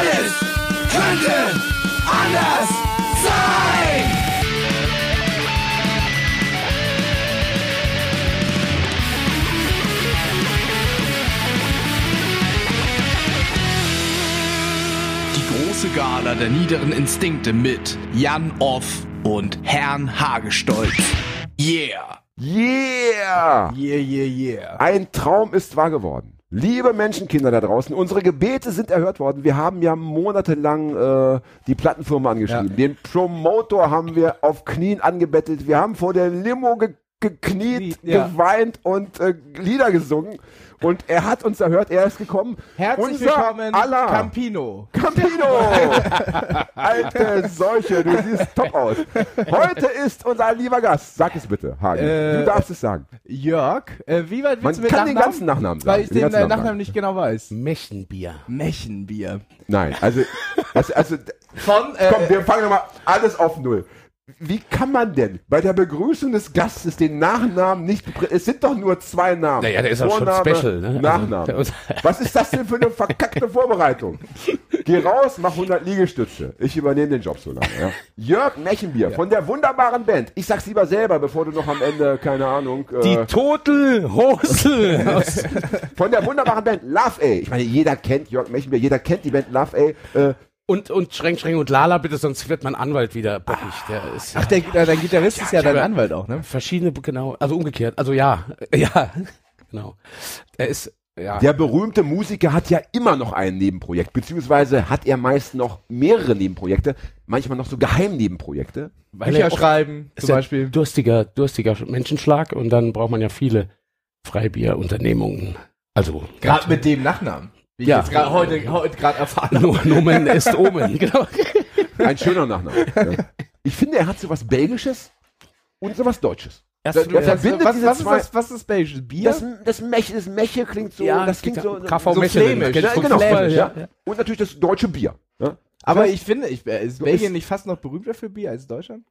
Alles könnte anders sein. Die große Gala der niederen Instinkte mit Jan Off und Herrn Hagestolz. Yeah! Yeah! Yeah, yeah, yeah. Ein Traum ist wahr geworden. Liebe Menschenkinder da draußen, unsere Gebete sind erhört worden. Wir haben ja monatelang äh, die Plattenfirma angeschrieben. Den Promotor haben wir auf Knien angebettelt. Wir haben vor der Limo ge gekniet, Ja. geweint und äh, Lieder gesungen. Und er hat uns erhört, er ist gekommen. Herzlich Unser willkommen, aller Campino. Campino! Alte Seuche, du siehst top aus. Heute ist unser lieber Gast. Sag es bitte, Hagen. Äh, du darfst es sagen. Jörg, äh, wie weit Man willst du mit kann den Nachnamen? ganzen Nachnamen Weil sagen. ich Den den, äh, Nachnamen. Nachnamen nicht genau weiß. Mechenbier. Mechenbier. Nein, also, also, also Von, äh, komm, wir fangen nochmal alles auf Null. Wie kann man denn bei der Begrüßung des Gastes den Nachnamen nicht, es sind doch nur zwei Namen. Naja, der ist auch schon Vorname, special, ne? Also, Nachname. muss- Was ist das denn für eine verkackte Vorbereitung? Geh raus, mach 100 Liegestütze. Ich übernehme den Job so lange. Ja. Jörg Mechenbier von der wunderbaren Band. Ich sag's lieber selber, bevor du noch am Ende, keine Ahnung, Die äh, Total Hosel. aus- von der wunderbaren Band Love A. Ich meine, jeder kennt Jörg Mechenbier, jeder kennt die Band Love A. Äh, und, und Schränk, Schränk und Lala, bitte, sonst wird mein Anwalt wieder bockig. Der ist ach, der, äh, dein Gitarrist ist ja dein Anwalt auch, ne? verschiedene, genau, also umgekehrt. Also ja, ja, genau. Der ist, ja. Der berühmte Musiker hat ja immer noch ein Nebenprojekt, beziehungsweise hat er meist noch mehrere Nebenprojekte, manchmal noch so Geheimnebenprojekte. weil Bücher er schreiben, zum ja Beispiel. Durstiger, durstiger Menschenschlag und dann braucht man ja viele Freibierunternehmungen. Also, Gerade mit dem Nachnamen. Wie Ja. ich jetzt gerade heute, heute gerade erfahren habe. Nur Nomen ist Omen, genau. Ein schöner Nachname. ja. Ich finde, er hat so was Belgisches und so was Deutsches. Das, Das- das- Was, verbindet was, ist zwei- das, was ist Belgisches? Bier? Das, das, Mech, das Meche klingt so, Ja, das klingt so, ja- KV so flämisch. Ja, genau, flämisch, ja. ja. Und natürlich das deutsche Bier. Ja, aber ich finde, ich, äh, ist So Belgien ist- nicht fast noch berühmter für Bier als Deutschland?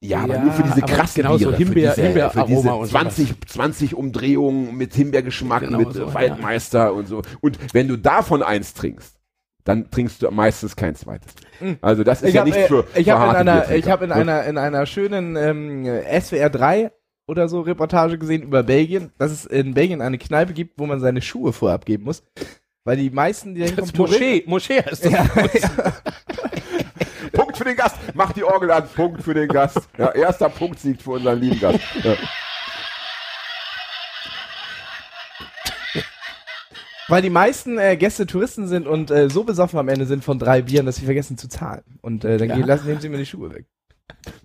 Ja aber Ja, nur für diese krassen genau so Biere, Himbeer- für diese, Himbeeraroma für diese und sowas. 20, 20 Umdrehungen mit Himbeergeschmack, Genau mit so, Waldmeister und so. Und wenn du davon eins trinkst, dann trinkst du meistens kein zweites. Also das ist Ich ja habe nicht für ich für hab in einer, ich habe in ne? einer in einer schönen ähm, SWR 3 oder so Reportage gesehen über Belgien, dass es in Belgien eine Kneipe gibt, wo man seine Schuhe vorab geben muss, weil die meisten, die Das Moschee, Moschee heißt das. Ja, für den Gast. Mach die Orgel an. Punkt für den Gast. Ja, erster Punkt siegt für unseren lieben Gast. Ja. weil die meisten äh, Gäste Touristen sind und äh, so besoffen am Ende sind von drei Bieren, dass sie vergessen zu zahlen. Und äh, dann Ja. gehen, lassen, nehmen sie mir die Schuhe weg.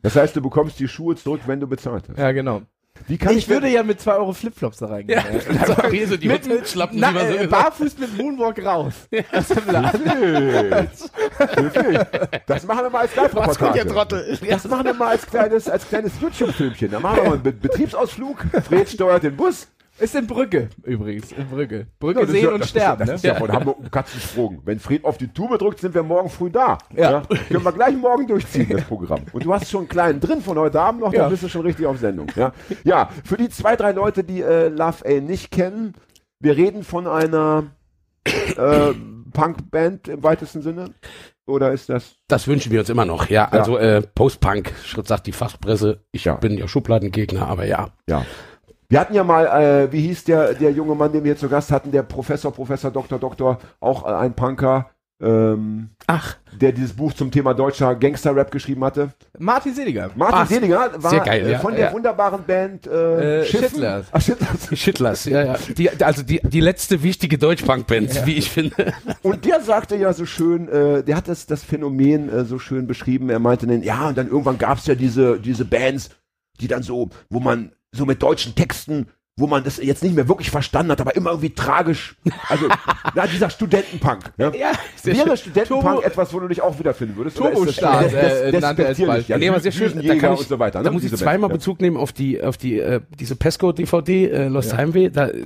Das heißt, du bekommst die Schuhe zurück, wenn du bezahlt hast. Ja, genau. Wie kann Ich würde ja mit zwei Euro Flipflops da reingehen. Ja, das war hier so die Mit- Hotelschlappen, Na, die man so äh, barfuß mit Moonwalk raus. Das alle. Wirklich? Das machen wir mal als Live-Reportage. Das machen wir mal als kleines, als kleines YouTube-Filmchen. Da machen wir mal einen Be Betriebsausflug. Fred steuert den Bus. Ist in Brücke übrigens. In Brücke. Brücke Ja, sehen ja- und das sterben. Ist, ne? das ist ja von Hamburg um Katzensprung. Wenn Fred auf die Tube drückt, sind wir morgen früh da. Ja. Können wir gleich morgen durchziehen, das Programm. Und du hast schon einen kleinen drin von heute Abend noch, Ja. dann bist du schon richtig auf Sendung. Ja, ja für die zwei, drei Leute, die äh, Love A nicht kennen, wir reden von einer äh, Punkband im weitesten Sinne. Oder ist das? Das wünschen wir uns immer noch, ja. Also äh, Post-Punk, Schritt sagt die Fachpresse. Ich Ja. bin ja Schubladengegner, aber ja. Ja. Wir hatten ja mal, äh, wie hieß der, der junge Mann, den wir hier zu Gast hatten, der Professor, Professor, Doktor, Doktor, auch äh, ein Punker, ähm, Ach, der dieses Buch zum Thema deutscher Gangster-Rap geschrieben hatte. Martin Seliger. Martin Ah, Seliger war sehr geil, äh, ja. von der Ja. wunderbaren Band äh, Äh. Schittlers. Ach, Schittlers. Schittlers, ja, ja. Die, also die, die letzte wichtige Deutschpunk-Band, wie ich finde. Und der sagte ja so schön, äh, der hat das, das Phänomen äh, so schön beschrieben. Er meinte dann, ja, und dann irgendwann gab es ja diese, diese Bands, die dann so, wo man so mit deutschen Texten wo man das jetzt nicht mehr wirklich verstanden hat, aber immer irgendwie tragisch. Also, ja, dieser Studentenpunk. Ja. Ja, Wäre schön. Studentenpunk Turbo- etwas, wo du dich auch wiederfinden würdest? Des- äh, nannte er despektierlich? Beispiel. Ja, nee, aber sehr schön. Da, kann ich, und so weiter. da ne? muss ich zweimal Band, Bezug nehmen auf die, auf die, äh, diese Pesco-DVD, äh, Lost Heimweh. Da äh,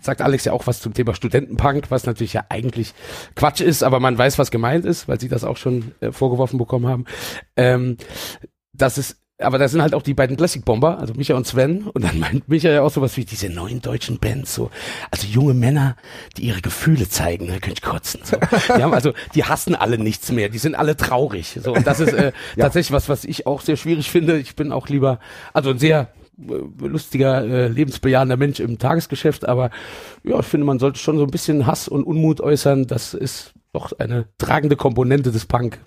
sagt Alex ja auch was zum Thema Studentenpunk, was natürlich ja eigentlich Quatsch ist, aber man weiß, was gemeint ist, weil sie das auch schon äh, vorgeworfen bekommen haben. Ähm, dass es aber da sind halt auch die beiden Classic Bomber, also Micha und Sven. Und dann meint Micha ja auch sowas wie diese neuen deutschen Bands, so. Also junge Männer, die ihre Gefühle zeigen, da könnte ich kotzen. So. Die haben also, die hassen alle nichts mehr, die sind alle traurig. So. Und das ist äh, Ja. tatsächlich was, was ich auch sehr schwierig finde. Ich bin auch lieber, also ein sehr äh, lustiger, äh, lebensbejahender Mensch im Tagesgeschäft, aber ja, ich finde, man sollte schon so ein bisschen Hass und Unmut äußern. Das ist doch eine tragende Komponente des Punk,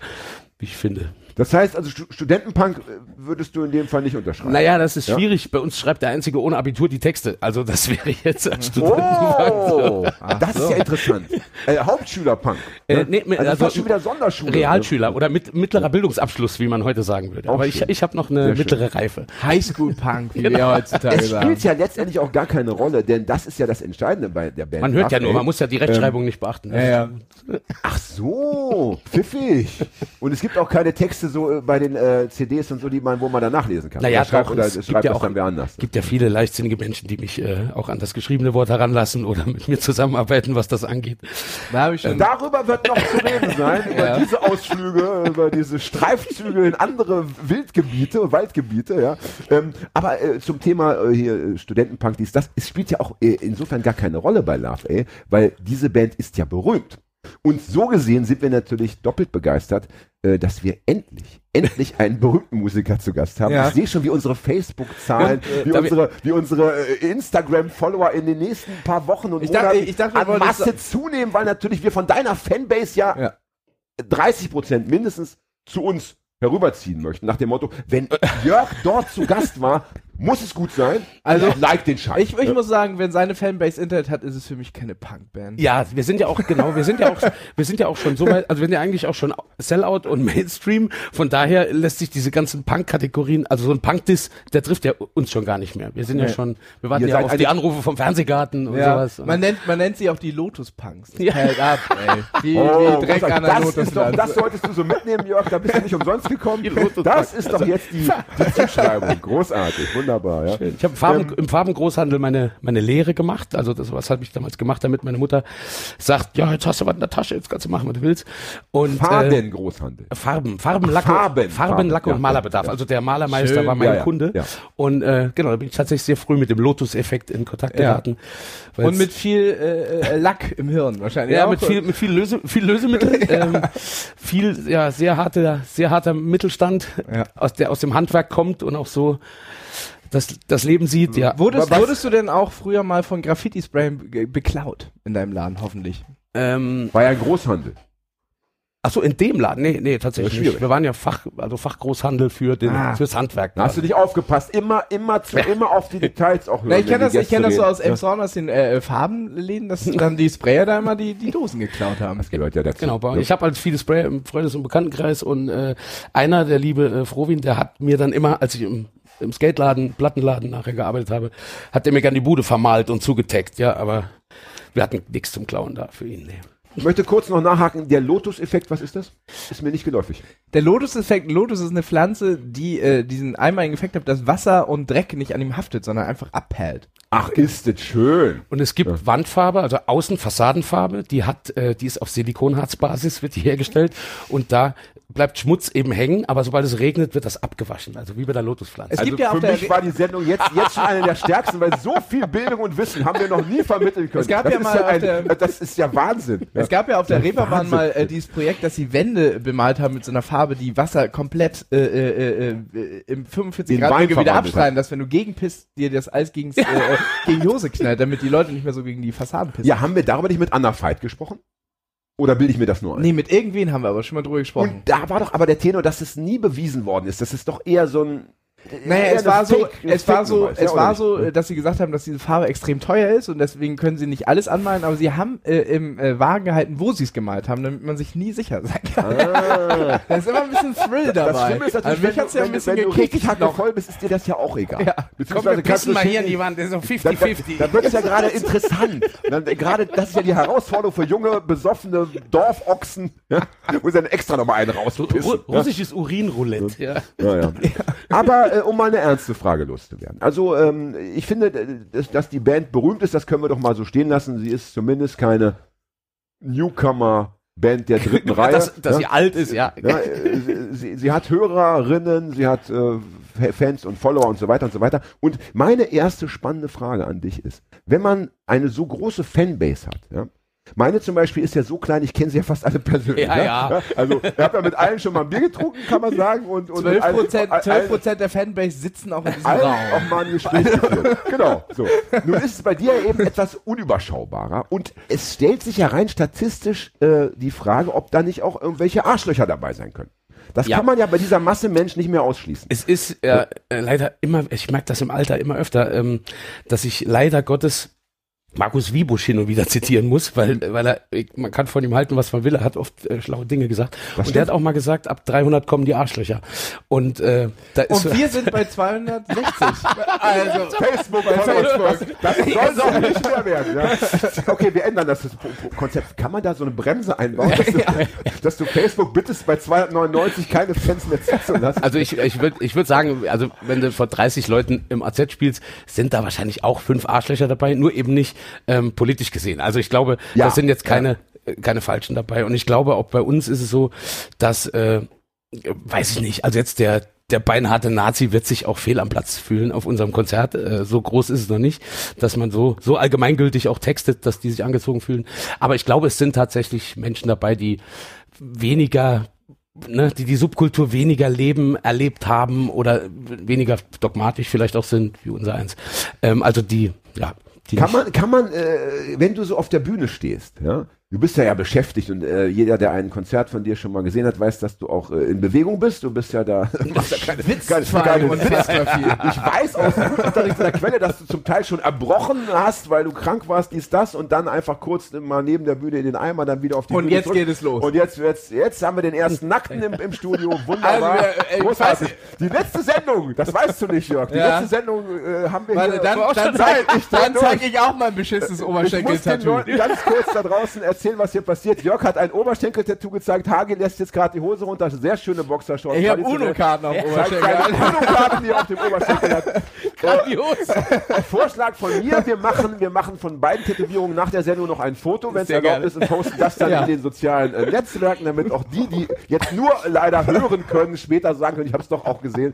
wie ich finde. Das heißt also, Stu Studentenpunk äh, würdest du in dem Fall nicht unterschreiben. Naja, das ist Ja? schwierig. Bei uns schreibt der Einzige ohne Abitur die Texte. Also das wäre jetzt als Studentenpunk. Oh, das ist ja interessant. Äh, Hauptschülerpunk. Äh, ne? nee, mit- also, also schon wieder Sonderschule. Realschüler oder mit mittlerer Bildungsabschluss, wie man heute sagen würde. Auch Aber ich, schön. ich habe noch eine Sehr mittlere Reife. Highschool-Punk, wie wir heutzutage Es sagen. spielt ja letztendlich auch gar keine Rolle, denn das ist ja das Entscheidende bei der Band. Man hört ja nur, man muss ja die Rechtschreibung nicht beachten. Ja, ja. Ach so, pfiffig. Und es gibt auch keine Texte so äh, bei den äh, CDs und so, die man, wo man dann nachlesen kann. Naja, oder schreibt, doch, oder es schreibt gibt ja auch- dann wer anders. gibt ja viele leichtsinnige Menschen, die mich äh, auch an das geschriebene Wort heranlassen oder mit mir zusammenarbeiten, was das angeht. Da ich schon. Darüber wird noch zu reden sein, über Ja. diese Ausflüge, über diese Streifzüge in andere Wildgebiete, Waldgebiete, ja. Ähm, aber äh, zum Thema äh, hier äh, Studentenpunk, dies, das, es spielt ja auch äh, insofern gar keine Rolle bei Love, ey, weil diese Band ist ja berühmt. Und so gesehen sind wir natürlich doppelt begeistert, äh, dass wir endlich, endlich einen berühmten Musiker zu Gast haben. Ja. Ich sehe schon, wie unsere Facebook-Zahlen, wie da wir- unsere, wie unsere äh, Instagram-Follower in den nächsten paar Wochen und Ich dachte- Monaten ich dachte, an Masse zunehmen, weil natürlich wir von deiner Fanbase ja, Ja. 30 Prozent mindestens zu uns herüberziehen möchten. Nach dem Motto, wenn Jörg dort zu Gast war, muss es gut sein. Also, like den Scheiß. Ich, ich muss sagen, wenn seine Fanbase Internet hat, ist es für mich keine Punkband. Ja, wir sind ja auch, genau, wir sind ja auch, wir sind ja auch schon so weit, also wir sind ja eigentlich auch schon Sellout und Mainstream. Von daher lässt sich diese ganzen Punk-Kategorien, also so ein Punk-Diss, der trifft ja uns schon gar nicht mehr. Wir sind ja Nee. schon, wir warten ja auf die Anrufe vom Fernsehgarten und Ja, sowas. man nennt, man nennt sie auch die Lotus Punks. Das Ja. Hält ab, ey. Wie, Oh, wie Dreck an der das, ist doch, das solltest du so mitnehmen, Jörg. Da bist du nicht umsonst gekommen. Das ist doch jetzt die, die Zuschreibung. Großartig, wunderbar. Ja. Ich habe im, Farben, Ähm, im Farbengroßhandel meine, meine Lehre gemacht. Also das was habe ich damals gemacht, damit meine Mutter sagt, ja, jetzt hast du was in der Tasche, jetzt kannst du machen, was du willst. Und äh, Farbengroßhandel. Farben, Farben, Lack, Farben, Farben, Farben, Lack ja, und Malerbedarf. ja. Also der Malermeister Schön, war mein ja, Kunde. Und äh, genau, da bin ich tatsächlich sehr früh mit dem Lotus-Effekt in Kontakt geraten. Und mit viel äh, äh, Lack im Hirn wahrscheinlich. ja, auch. mit viel, mit viel, Löse, viel Lösemittel, ähm, viel, ja, sehr harter, sehr harter Mittelstand, aus der aus dem Handwerk kommt und auch so das, das Leben sieht. Ja, Wurdest, Was- wurdest du denn auch früher mal von Graffiti-Spray be- beklaut in deinem Laden, hoffentlich? ähm, War ja ein Großhandel. ach so, in dem Laden, nee, nee, tatsächlich schwierig. nicht. Wir waren ja Fach, also Fachgroßhandel für den, Ah. fürs Handwerk. Da hast du nicht aufgepasst. Immer, immer, zu, immer auf die Details auch hören. Na, ich kenne das, ich kenn das so aus reden. Elmshorn, aus den äh, Farbenläden, dass dann die Sprayer da immer die, die Dosen geklaut haben. Das gehört ja dazu. Genau, Ja. ich habe halt viele Sprayer im Freundes- und Bekanntenkreis und äh, einer, der liebe äh, Frohwin, der hat mir dann immer, als ich im, im Skateladen, Plattenladen nachher gearbeitet habe, hat der mir gern die Bude vermalt und zugetaggt, ja, aber wir hatten nichts zum Klauen da für ihn. Nee. Ich möchte kurz noch nachhaken. Der Lotus-Effekt, was ist das? Ist mir nicht geläufig. Der Lotus-Effekt, Lotus ist eine Pflanze, die äh, diesen einmaligen Effekt hat, dass Wasser und Dreck nicht an ihm haftet, sondern einfach abhält. Ach, ist das schön. Und es gibt Wandfarbe, also Außenfassadenfarbe, die hat, äh, die ist auf Silikonharzbasis, wird die hergestellt und da bleibt Schmutz eben hängen, aber sobald es regnet, wird das abgewaschen, also wie bei der Lotuspflanze. Es Also gibt ja für auf der mich war die Sendung jetzt, jetzt schon eine der stärksten, weil so viel Bildung und Wissen haben wir noch nie vermitteln können. Es gab das ja ist mal auf ein, der- das ist ja Wahnsinn. Es gab ja auf der Ja, Reeperbahn mal äh, dieses Projekt, dass sie Wände bemalt haben mit so einer Farbe, die Wasser komplett äh, äh, äh, äh, im 45 In Grad Wein Winkel wieder verwandelt abschneiden, dass wenn du gegenpisst, dir das Eis gegen, äh, äh, gegen die Hose knallt, damit die Leute nicht mehr so gegen die Fassaden pissen. Ja, haben wir darüber nicht mit Anna Veit gesprochen? Oder bilde ich mir das nur ein? Nee, mit irgendwen haben wir aber schon mal drüber gesprochen. Und da war doch aber der Tenor, dass es nie bewiesen worden ist. Das ist doch eher so ein. Naja, eher es war so, Fake- es war so, ja, es war nicht? so, dass sie gesagt haben, dass diese Farbe extrem teuer ist und deswegen können sie nicht alles anmalen, aber sie haben äh, im äh, Wagen gehalten, wo sie es gemalt haben, damit man sich nie sicher sein kann. Ah. Da ist immer ein bisschen Thrill dabei. Das Schlimme ist natürlich, also mich wenn, hat's du, ja wenn, ein du- bisschen wenn du richtig voll bist, ist dir das ja auch egal. Ja. Beziehungsweise kannst du schicken- Wand, das ist so Dann, dann, dann wird es ja gerade interessant. Dann, äh, gerade, das ist ja die Herausforderung für junge, besoffene Dorfochsen, ja, wo sie dann extra nochmal einen rauspissen. Ru ja. russisches Urinroulette, ja. Ja, ja. Aber äh, um mal eine ernste Frage loszuwerden. Also ähm, ich finde, dass, dass die Band berühmt ist, das können wir doch mal so stehen lassen. Sie ist zumindest keine Newcomer-Band der dritten Reihe. Dass, dass ja? sie alt ist, ja. Ja, äh, sie, sie hat Hörerinnen, sie hat äh, Fans und Follower und so weiter und so weiter. Und meine erste spannende Frage an dich ist, wenn man eine so große Fanbase hat, ja, meine zum Beispiel ist ja so klein, ich kenne sie ja fast alle persönlich. Ja, ne? ja. Also, ich habe ja mit allen schon mal ein Bier getrunken, kann man sagen. Und, und 12 mit allen- Prozent, allen- 12 Prozent der Fanbase sitzen auch in diesem allen Raum. auch mal ein Gespräch geführt. Genau. So. Nun ist es bei dir eben etwas unüberschaubarer und es stellt sich ja rein statistisch äh, die Frage, ob da nicht auch irgendwelche Arschlöcher dabei sein können. Das Ja. kann man ja bei dieser Masse Mensch nicht mehr ausschließen. Es ist äh, äh, leider immer, ich merke das im Alter immer öfter, ähm, dass ich leider Gottes Markus Wiebusch hin und wieder zitieren muss, weil, weil er, man kann von ihm halten, was man will, er hat oft äh, schlaue Dinge gesagt. und stimmt. der hat auch mal gesagt, ab 300 kommen die Arschlöcher. Und äh, da ist Und wir sind bei 260. also, Facebook, Facebook. Das, das soll es auch nicht mehr werden. Ja. Okay, wir ändern das, das Konzept. Kann man da so eine Bremse einbauen, dass du, dass du Facebook bittest, bei 299 keine Fans mehr zuzulassen? Also ich, ich würde ich würd sagen, also wenn du vor 30 Leuten im AZ spielst, sind da wahrscheinlich auch fünf Arschlöcher dabei, nur eben nicht ähm, politisch gesehen. Also ich glaube, Ja. das sind jetzt keine, äh, keine Falschen dabei. Und ich glaube, auch bei uns ist es so, dass, äh, weiß ich nicht, also jetzt der, der beinharte Nazi wird sich auch fehl am Platz fühlen auf unserem Konzert. Äh, so groß ist es noch nicht, dass man so, so allgemeingültig auch textet, dass die sich angezogen fühlen. Aber ich glaube, es sind tatsächlich Menschen dabei, die weniger ne, die die Subkultur weniger leben, erlebt haben oder weniger dogmatisch vielleicht auch sind wie unser eins. Ähm, also die, ja, Kann man, kann man, äh, wenn du so auf der Bühne stehst, ja, du bist ja ja beschäftigt und äh, jeder, der ein Konzert von dir schon mal gesehen hat, weiß, dass du auch äh, in Bewegung bist. Du bist ja da, machst ja keine, keine, allem keine unfassbar viel. Ich weiß aus guter Quelle, dass du zum Teil schon erbrochen hast, weil du krank warst, dies, das und dann einfach kurz mal neben der Bühne in den Eimer, dann wieder auf die Und Bühne jetzt zurück. geht es los. Und jetzt, jetzt, jetzt haben wir den ersten Nackten im, im Studio. Wunderbar. Also, äh. Die letzte Sendung, das weißt du nicht, Jörg. Die Ja. letzte Sendung äh, haben wir Warte, hier. dann, dann, zeig, Zeit. ich, zeige ich auch mal ein beschissenes Oberschenkel-Tattoo. Ganz kurz da draußen erzählen, was hier passiert. Jörg hat ein Oberschenkel-Tattoo gezeigt. Hagi lässt jetzt gerade die Hose runter. Sehr schöne Boxershorts. Ich habe. UNO-Karten auf dem Oberschenkel. UNO-Karten, die er auf dem Oberschenkel hat. Grandios. Vorschlag von mir, wir machen, wir machen von beiden Tätowierungen nach der Sendung noch ein Foto, wenn es erlaubt gerne. ist, und posten das dann Ja. in den sozialen äh, Netzwerken, damit auch die, die jetzt nur leider hören können, später sagen können, ich habe es doch auch gesehen.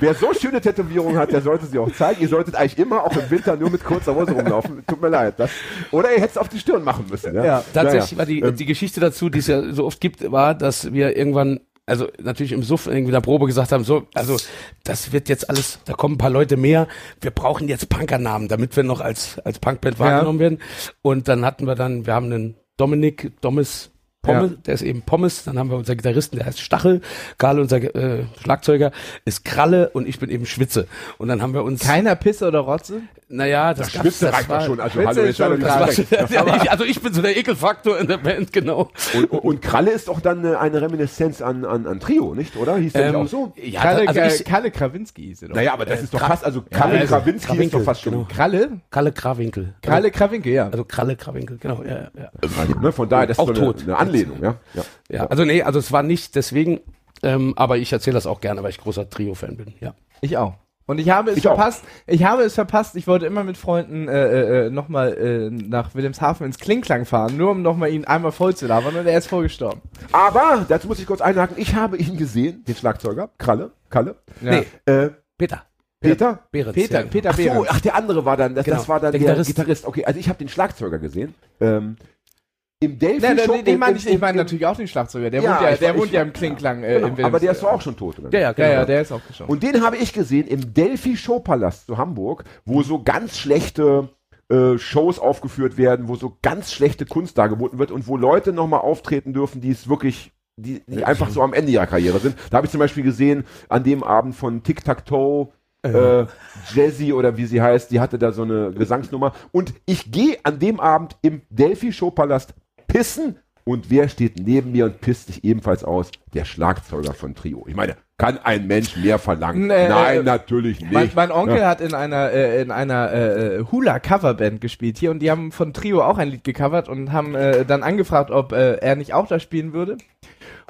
Wer so schöne Tätowierungen hat, der sollte sie auch zeigen. Ihr solltet eigentlich immer, auch im Winter, nur mit kurzer Hose rumlaufen. Tut mir leid. Das, oder ihr hättet es auf die Stirn machen müssen. Ja, Ja. Tatsächlich Naja. war die, die Geschichte dazu, die es ja so oft gibt, war, dass wir irgendwann, also natürlich im Suff irgendwie in der Probe gesagt haben, so, also das wird jetzt alles, da kommen ein paar Leute mehr, wir brauchen jetzt Punkernamen, damit wir noch als, als Punkband wahrgenommen werden. Und dann hatten wir dann, wir haben einen Dominik, Dommes, Pommes, der ist eben Pommes, dann haben wir unser Gitarristen, der heißt Stachel, Karl, unser äh, Schlagzeuger, ist Kralle und ich bin eben Schwitze. Und dann haben wir uns, Keiner Pisse oder Rotze? Naja, das, Das Schwitze das reicht doch war, schon. Also, hallo, ist schon krass. ja, ich, also ich bin so der Ekelfaktor in der Band, genau. Und, und Kralle ist doch dann eine, eine Reminiszenz an, an, an Trio, nicht? Oder? Hieß der nicht auch so? Ja, Kalle, also ich, Kalle Krawinski hieß er doch. Naja, aber das ist doch fast, also Kalle also Krawinski ist doch Krawinkel, fast schon. genau. Kralle? Kalle Krawinkel. Kralle Krawinkel, ja. Also Kralle Krawinkel, genau. Ja, ja. Ne, von daher, das Auch ist so eine, tot. eine Anlehnung, ja. ja. ja, also nee, also es war nicht deswegen, ähm, aber ich erzähle das auch gerne, weil ich großer Trio-Fan bin. Ja. Ich auch. Und ich habe es Ich auch. verpasst. Ich habe es verpasst. Ich wollte immer mit Freunden äh, äh, nochmal äh, nach Wilhelmshaven ins Klingklang fahren, nur um nochmal ihn einmal voll zu labern und er ist vorgestorben. Aber, dazu muss ich kurz einhaken, ich habe ihn gesehen, den Schlagzeuger, Kralle, Kalle, Ja. Nee. äh, Peter. Peter. Behrens, Peter, ja. Peter Ach so, Behrens. ach, der andere war dann, das, Genau, das war dann der der, Gitarrist. Gitarrist. Okay, also ich habe den Schlagzeuger gesehen. Ähm, Im Delphi Nein, Shop- den, den im- meine ich, im- ich meine im- natürlich auch den Schlagzeuger. Der Ja, wohnt ja, ich- der ich- wohnt ja im Klingklang. Äh, Genau, im aber der ist doch auch schon tot, oder? Ja, ja, Ja, genau. ja, der ist auch gestorben. Und den habe ich gesehen im Delphi Showpalast zu Hamburg, wo so ganz schlechte äh, Shows aufgeführt werden, wo so ganz schlechte Kunst dargeboten wird und wo Leute nochmal auftreten dürfen, die es wirklich, die, die einfach so am Ende ihrer Karriere sind. Da habe ich zum Beispiel gesehen, an dem Abend von Tic Tac Toe, äh, Jazzy oder wie sie heißt, die hatte da so eine Gesangsnummer. Und ich gehe an dem Abend im Delphi Showpalast pissen und wer steht neben mir und pisst sich ebenfalls aus? Der Schlagzeuger von Trio. Ich meine, kann ein Mensch mehr verlangen? Nee, Nein, äh, natürlich nicht. Mein, mein Onkel Ja. hat in einer äh, in einer äh, Hula Coverband gespielt hier und die haben von Trio auch ein Lied gecovert und haben äh, dann angefragt, ob äh, er nicht auch da spielen würde.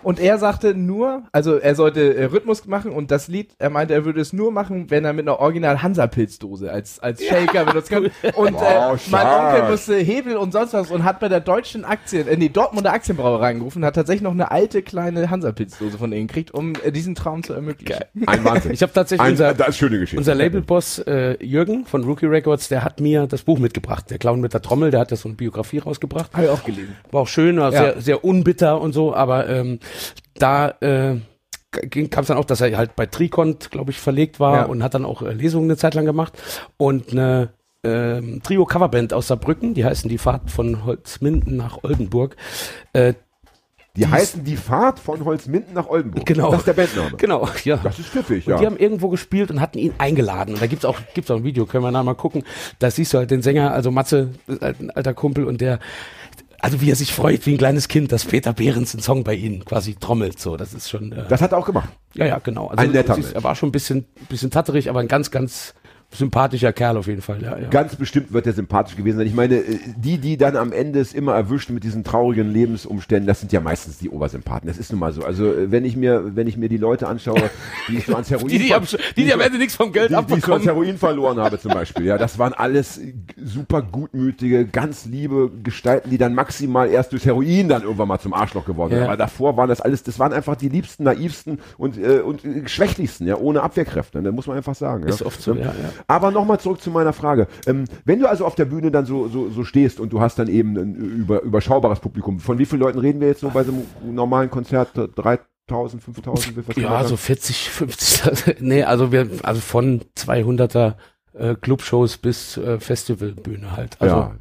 Und er sagte nur, also er sollte äh, Rhythmus machen und das Lied, er meinte, er würde es nur machen, wenn er mit einer original Hansa-Pilzdose als, als Shaker benutzen kann. Und Wow, äh, mein stark. Onkel musste Hebel und sonst was und hat bei der deutschen Aktien, äh, nee, Dortmunder Aktienbrauerei angerufen, hat tatsächlich noch eine alte kleine Hansa-Pilzdose von denen gekriegt, um äh, diesen Traum zu ermöglichen. Ein Wahnsinn. Ich habe tatsächlich Ein, unser, das ist schöne Geschichte. unser Labelboss äh, Jürgen von Rookie Records, der hat mir das Buch mitgebracht. Der Clown mit der Trommel, der hat ja so eine Biografie rausgebracht. Habe ich auch gelesen. War auch schön, war Ja. sehr, sehr unbitter und so, aber ähm, da äh, kam es dann auch, dass er halt bei Tricont, glaube ich, verlegt war Ja. und hat dann auch äh, Lesungen eine Zeit lang gemacht. Und eine ähm, Trio-Coverband aus Saarbrücken, die heißen die Fahrt von Holzminden nach Oldenburg. Äh, Die heißen die Fahrt von Holzminden nach Oldenburg. Genau. Das ist der Bandname. genau, ja. Das ist pfiffig, Und ja. die haben irgendwo gespielt und hatten ihn eingeladen. Und da gibt's auch, gibt's auch ein Video, können wir nachher mal gucken. Da siehst du halt den Sänger, also Matze, halt ein alter Kumpel und der, also wie er sich freut, wie ein kleines Kind, dass Peter Behrens einen Song bei ihnen quasi trommelt. So, das ist schon, äh, Das hat er auch gemacht. ja, ja, genau. Also, ein netter Mensch. er war schon ein bisschen, bisschen tatterig, aber ein ganz, ganz sympathischer Kerl auf jeden Fall. Ja, ja. Ganz bestimmt wird er sympathisch gewesen sein. Ich meine, äh, die, die dann am Ende es immer erwischen mit diesen traurigen Lebensumständen, das sind ja meistens die Obersympathen. Das ist nun mal so. Also äh, wenn ich mir, wenn ich mir die Leute anschaue, die ich so ans Heroin Die, die, am, die, die am Ende nichts vom Geld die, die ich so ans abbekommen. Heroin verloren habe zum Beispiel. Ja, das waren alles super gutmütige, ganz liebe Gestalten, die dann maximal erst durchs Heroin dann irgendwann mal zum Arschloch geworden sind. Ja. Aber davor waren das alles, das waren einfach die liebsten, naivsten und, äh, und äh, schwächlichsten, ja, ohne Abwehrkräfte. Da muss man einfach sagen. Ist oft so, ja, ja. Aber nochmal zurück zu meiner Frage. Ähm, wenn du also auf der Bühne dann so, so, so stehst und du hast dann eben ein über, überschaubares Publikum, von wie vielen Leuten reden wir jetzt so bei so einem normalen Konzert? 3000, 5000? wie viel kann man Ja, so 40, 50. nee, also wir, also von 200er äh, Clubshows bis äh, Festivalbühne halt. Also, ja.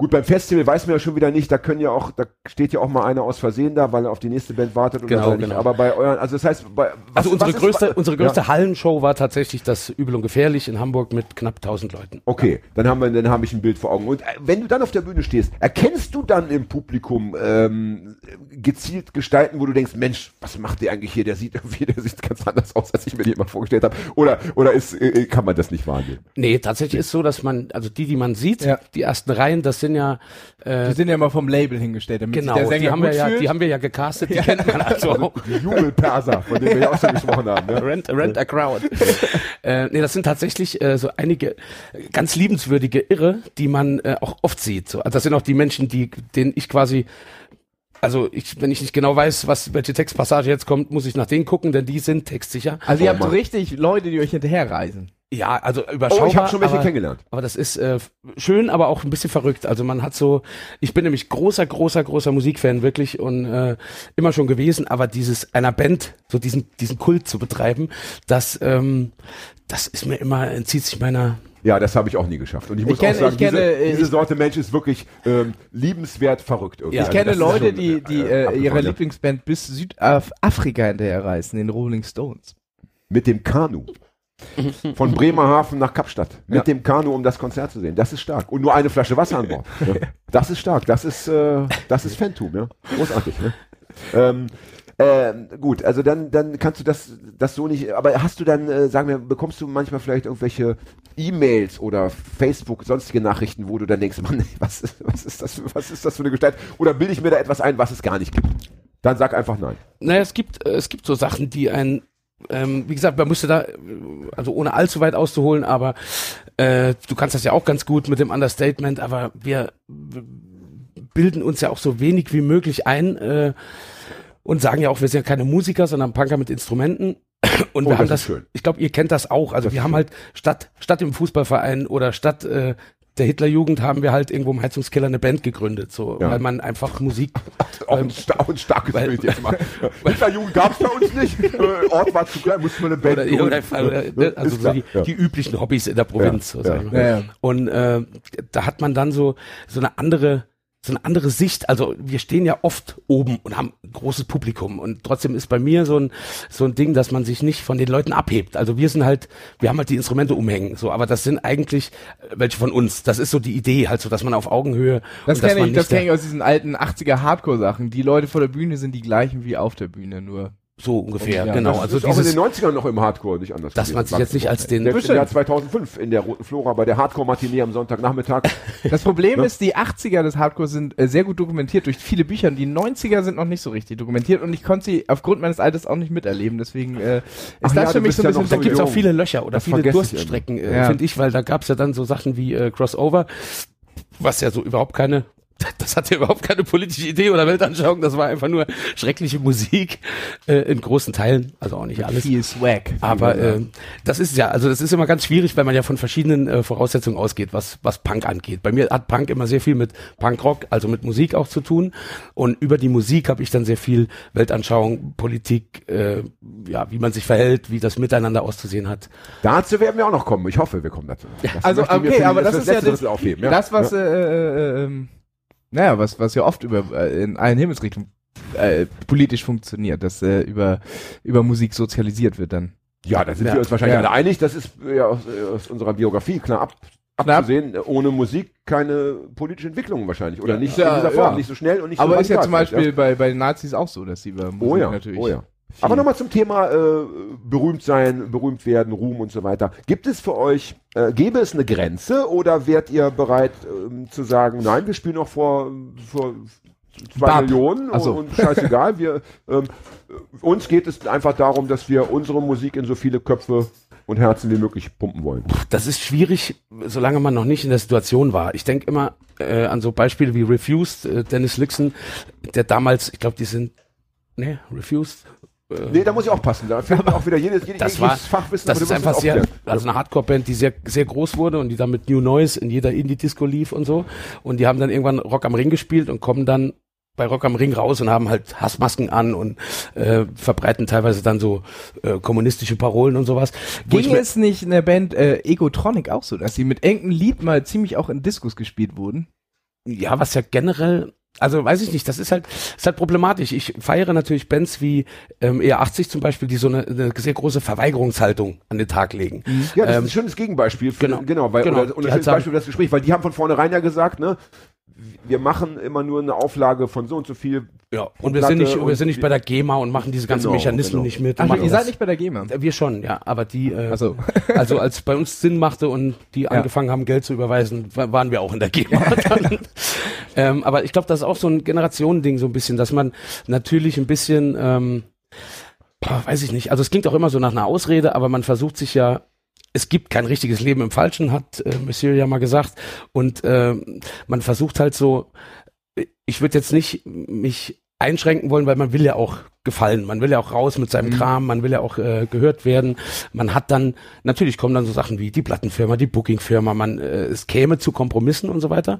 Gut, beim Festival weiß man ja schon wieder nicht, da können ja auch, da steht ja auch mal einer aus Versehen da, weil er auf die nächste Band wartet oder Genau, genau. Aber bei euren, also das heißt, bei, was, Also unsere was ist- größte, unsere größte Ja. Hallenshow war tatsächlich das Übel und Gefährlich in Hamburg mit knapp 1000 Leuten. Okay, dann haben wir, dann habe ich ein Bild vor Augen. Und äh, wenn du dann auf der Bühne stehst, erkennst du dann im Publikum ähm, gezielt Gestalten, wo du denkst, Mensch, was macht der eigentlich hier? Der sieht irgendwie, der sieht ganz anders aus, als ich mir die immer vorgestellt habe. Oder oder ist, äh, kann man das nicht wahrnehmen? Nee, tatsächlich ist so, dass man, also die, die man sieht, Ja. die ersten Reihen, das sind ja, äh, Die sind ja immer vom Label hingestellt, damit genau, sich der Sänger die haben, wir ja, fühlt. die haben wir ja gecastet, die kennt man also auch. Die Jubelperser, von denen wir ja auch schon gesprochen haben. Ne? Rent, rent a crowd. äh, nee, das sind tatsächlich äh, so einige äh, ganz liebenswürdige Irre, die man äh, auch oft sieht. So, also das sind auch die Menschen, die, denen ich quasi also ich, wenn ich nicht genau weiß, was welche Textpassage jetzt kommt, muss ich nach denen gucken, denn die sind textsicher. also ihr Oh habt so richtig Leute, die euch hinterherreisen. Ja, also überschaubar. Oh, ich habe schon welche aber, kennengelernt. Aber das ist äh, schön, aber auch ein bisschen verrückt. Also man hat so, ich bin nämlich großer, großer, großer Musikfan wirklich und äh, immer schon gewesen. Aber dieses einer Band so diesen diesen Kult zu betreiben, das ähm, das ist mir immer entzieht sich meiner Ja, das habe ich auch nie geschafft. Und ich muss Ich kenne- auch sagen, ich kenne, diese, äh, diese ich- Sorte Mensch ist wirklich ähm, liebenswert verrückt. Irgendwie. Ja. Ich Also kenne Leute, schon, die, die äh, äh, ihre ja. Lieblingsband bis Südafrika hinterherreisen, den Rolling Stones. Mit dem Kanu. Von Bremerhaven nach Kapstadt. Mit Ja. dem Kanu, um das Konzert zu sehen. Das ist stark. Und nur eine Flasche Wasser an Bord. Ja. Das ist stark. Das ist, äh, das ist Phantom, ja. Großartig, ne? Ähm, ähm, gut, also dann, dann kannst du das, das so nicht, aber hast du dann, äh, sagen wir, bekommst du manchmal vielleicht irgendwelche E-Mails oder Facebook, sonstige Nachrichten, wo du dann denkst, Mann, was, ist- was ist das, für- was ist das für eine Gestalt? Oder bilde ich mir da etwas ein, was es gar nicht gibt? Dann sag einfach nein. Naja, es gibt, äh, es gibt so Sachen, die ein, ähm, wie gesagt, man musste da, also ohne allzu weit auszuholen, aber äh, du kannst das ja auch ganz gut mit dem Understatement, aber wir bilden uns ja auch so wenig wie möglich ein äh, und sagen ja auch, wir sind ja keine Musiker, sondern Punker mit Instrumenten. Und Oh, wir haben das das, ich glaube, ihr kennt das auch. Also Das wir haben halt statt, statt im Fußballverein oder statt äh, der Hitlerjugend haben wir halt irgendwo im Heizungskeller eine Band gegründet, so, Ja. weil man einfach Musik Auch ein, sta auch ein starkes weil- Bild jetzt mal. Hitlerjugend gab es bei uns nicht. Äh, Ort war zu klein, musste man eine Band oder, gründen. oder, oder, Ne? also Ist so die, ja. die üblichen Hobbys in der Provinz. Ja, so. Und äh, da hat man dann so so eine andere so eine andere Sicht. Also wir stehen ja oft oben und haben ein großes Publikum und trotzdem ist bei mir so ein so ein Ding, dass man sich nicht von den Leuten abhebt. Also wir sind halt, wir haben halt die Instrumente umhängen, so, aber das sind eigentlich äh, welche von uns. Das ist so die Idee, halt so, dass man auf Augenhöhe Das kenne ich, das nicht der- kenn ich aus diesen alten 80er Hardcore-Sachen. Die Leute vor der Bühne sind die gleichen wie auf der Bühne, nur So ungefähr, Ja, genau. Das Also ist auch in dieses, den 90ern noch im Hardcore nicht anders dass man sich jetzt nicht als den, Selbst im Jahr 2005 in der Roten Flora bei der Hardcore-Matinee am Sonntagnachmittag. Das Problem Ne? ist, die 80er des Hardcore sind äh, sehr gut dokumentiert durch viele Bücher und die 90er sind noch nicht so richtig dokumentiert und ich konnte sie aufgrund meines Alters auch nicht miterleben. Deswegen äh, ist Ach das ja, für mich so ein bisschen noch da so gibt's jung. auch viele Löcher oder Das viele Durststrecken, äh, Ja. finde ich, weil da gab's ja dann so Sachen wie äh, Crossover, was ja so überhaupt keine das hatte überhaupt keine politische Idee oder Weltanschauung, das war einfach nur schreckliche Musik äh, in großen Teilen, also auch nicht alles. viel Swag. Aber äh, das ist ja, also das ist immer ganz schwierig, weil man ja von verschiedenen äh, Voraussetzungen ausgeht, was, was Punk angeht. Bei mir hat Punk immer sehr viel mit Punkrock, also mit Musik auch zu tun. Und über die Musik habe ich dann sehr viel Weltanschauung, Politik, äh, ja, wie man sich verhält, wie das Miteinander auszusehen hat. Dazu werden wir auch noch kommen. Ich hoffe, wir kommen dazu. Das Also okay, aber das für ist ja das, aufheben. Ja? das was ja. äh, äh, ähm, naja, was was ja oft über äh, in allen Himmelsrichtungen äh, politisch funktioniert, dass äh, über über Musik sozialisiert wird dann. ja, da sind Ja. wir uns wahrscheinlich Ja. alle einig. Das ist äh, ja aus, äh, aus unserer Biografie klar ab, Knapp. abzusehen. Ohne Musik keine politische Entwicklung wahrscheinlich. Oder nicht Ja, in dieser Form, ja. nicht so schnell und nicht Aber so ist ja zum Beispiel bei bei den Nazis auch so, dass sie über Musik Oh ja, natürlich. oh ja. Aber nochmal zum Thema äh, berühmt sein, berühmt werden, Ruhm und so weiter. Gibt es für euch, äh, gäbe es eine Grenze oder wärt ihr bereit ähm, zu sagen, nein, wir spielen noch vor, vor zwei Bab. Millionen Ach so. und, und scheißegal, wir, ähm, äh, uns geht es einfach darum, dass wir unsere Musik in so viele Köpfe und Herzen wie möglich pumpen wollen. Das ist schwierig, solange man noch nicht in der Situation war. Ich denke immer äh, an so Beispiele wie Refused, äh, Dennis Lixon, der damals, ich glaube, die sind, ne, Refused. Äh, Nee, da muss ich auch passen. Da fehlt mir auch wieder jedes, jedes, Das war- Fachwissen. Das ist einfach sehr, also eine Hardcore-Band, die sehr, sehr groß wurde und die dann mit New Noise in jeder Indie-Disco lief und so. Und die haben dann irgendwann Rock am Ring gespielt und kommen dann bei Rock am Ring raus und haben halt Hassmasken an und äh, verbreiten teilweise dann so äh, kommunistische Parolen und sowas. Ging es nicht in der Band äh, Egotronic auch so, dass sie mit irgendeinem Lied mal ziemlich auch in Discos gespielt wurden? Ja, was ja generell, also weiß ich nicht, das ist halt, ist halt problematisch. Ich feiere natürlich Bands wie ähm, ER80 zum Beispiel, die so eine, eine sehr große Verweigerungshaltung an den Tag legen. Ja, das Ähm, ist ein schönes Gegenbeispiel. Für, genau, genau, weil, genau. Oder, oder ein halt schönes sagen- Beispiel für das Gespräch, weil die haben von vornherein ja gesagt, ne, wir machen immer nur eine Auflage von so und so viel. Ja, und wir Platte sind nicht, wir sind nicht bei der GEMA und machen diese ganzen Genau, Mechanismen genau. nicht mit. Ach, ihr seid nicht bei der GEMA. Wir schon, ja, aber die, äh, Also, also als bei uns Sinn machte und die angefangen haben, Geld zu überweisen, wa- waren wir auch in der GEMA. dann. ähm, aber ich glaube, das ist auch so ein Generationending so ein bisschen, dass man natürlich ein bisschen, ähm, boah, weiß ich nicht, also es klingt auch immer so nach einer Ausrede, aber man versucht sich ja es gibt kein richtiges Leben im Falschen, hat äh, Monsieur ja mal gesagt. Und ähm, man versucht halt so, ich würde jetzt nicht mich einschränken wollen, weil man will ja auch gefallen, man will ja auch raus mit seinem Kram, man will ja auch äh, gehört werden. Man hat dann, natürlich kommen dann so Sachen wie die Plattenfirma, die Bookingfirma, man, äh, es käme zu Kompromissen und so weiter.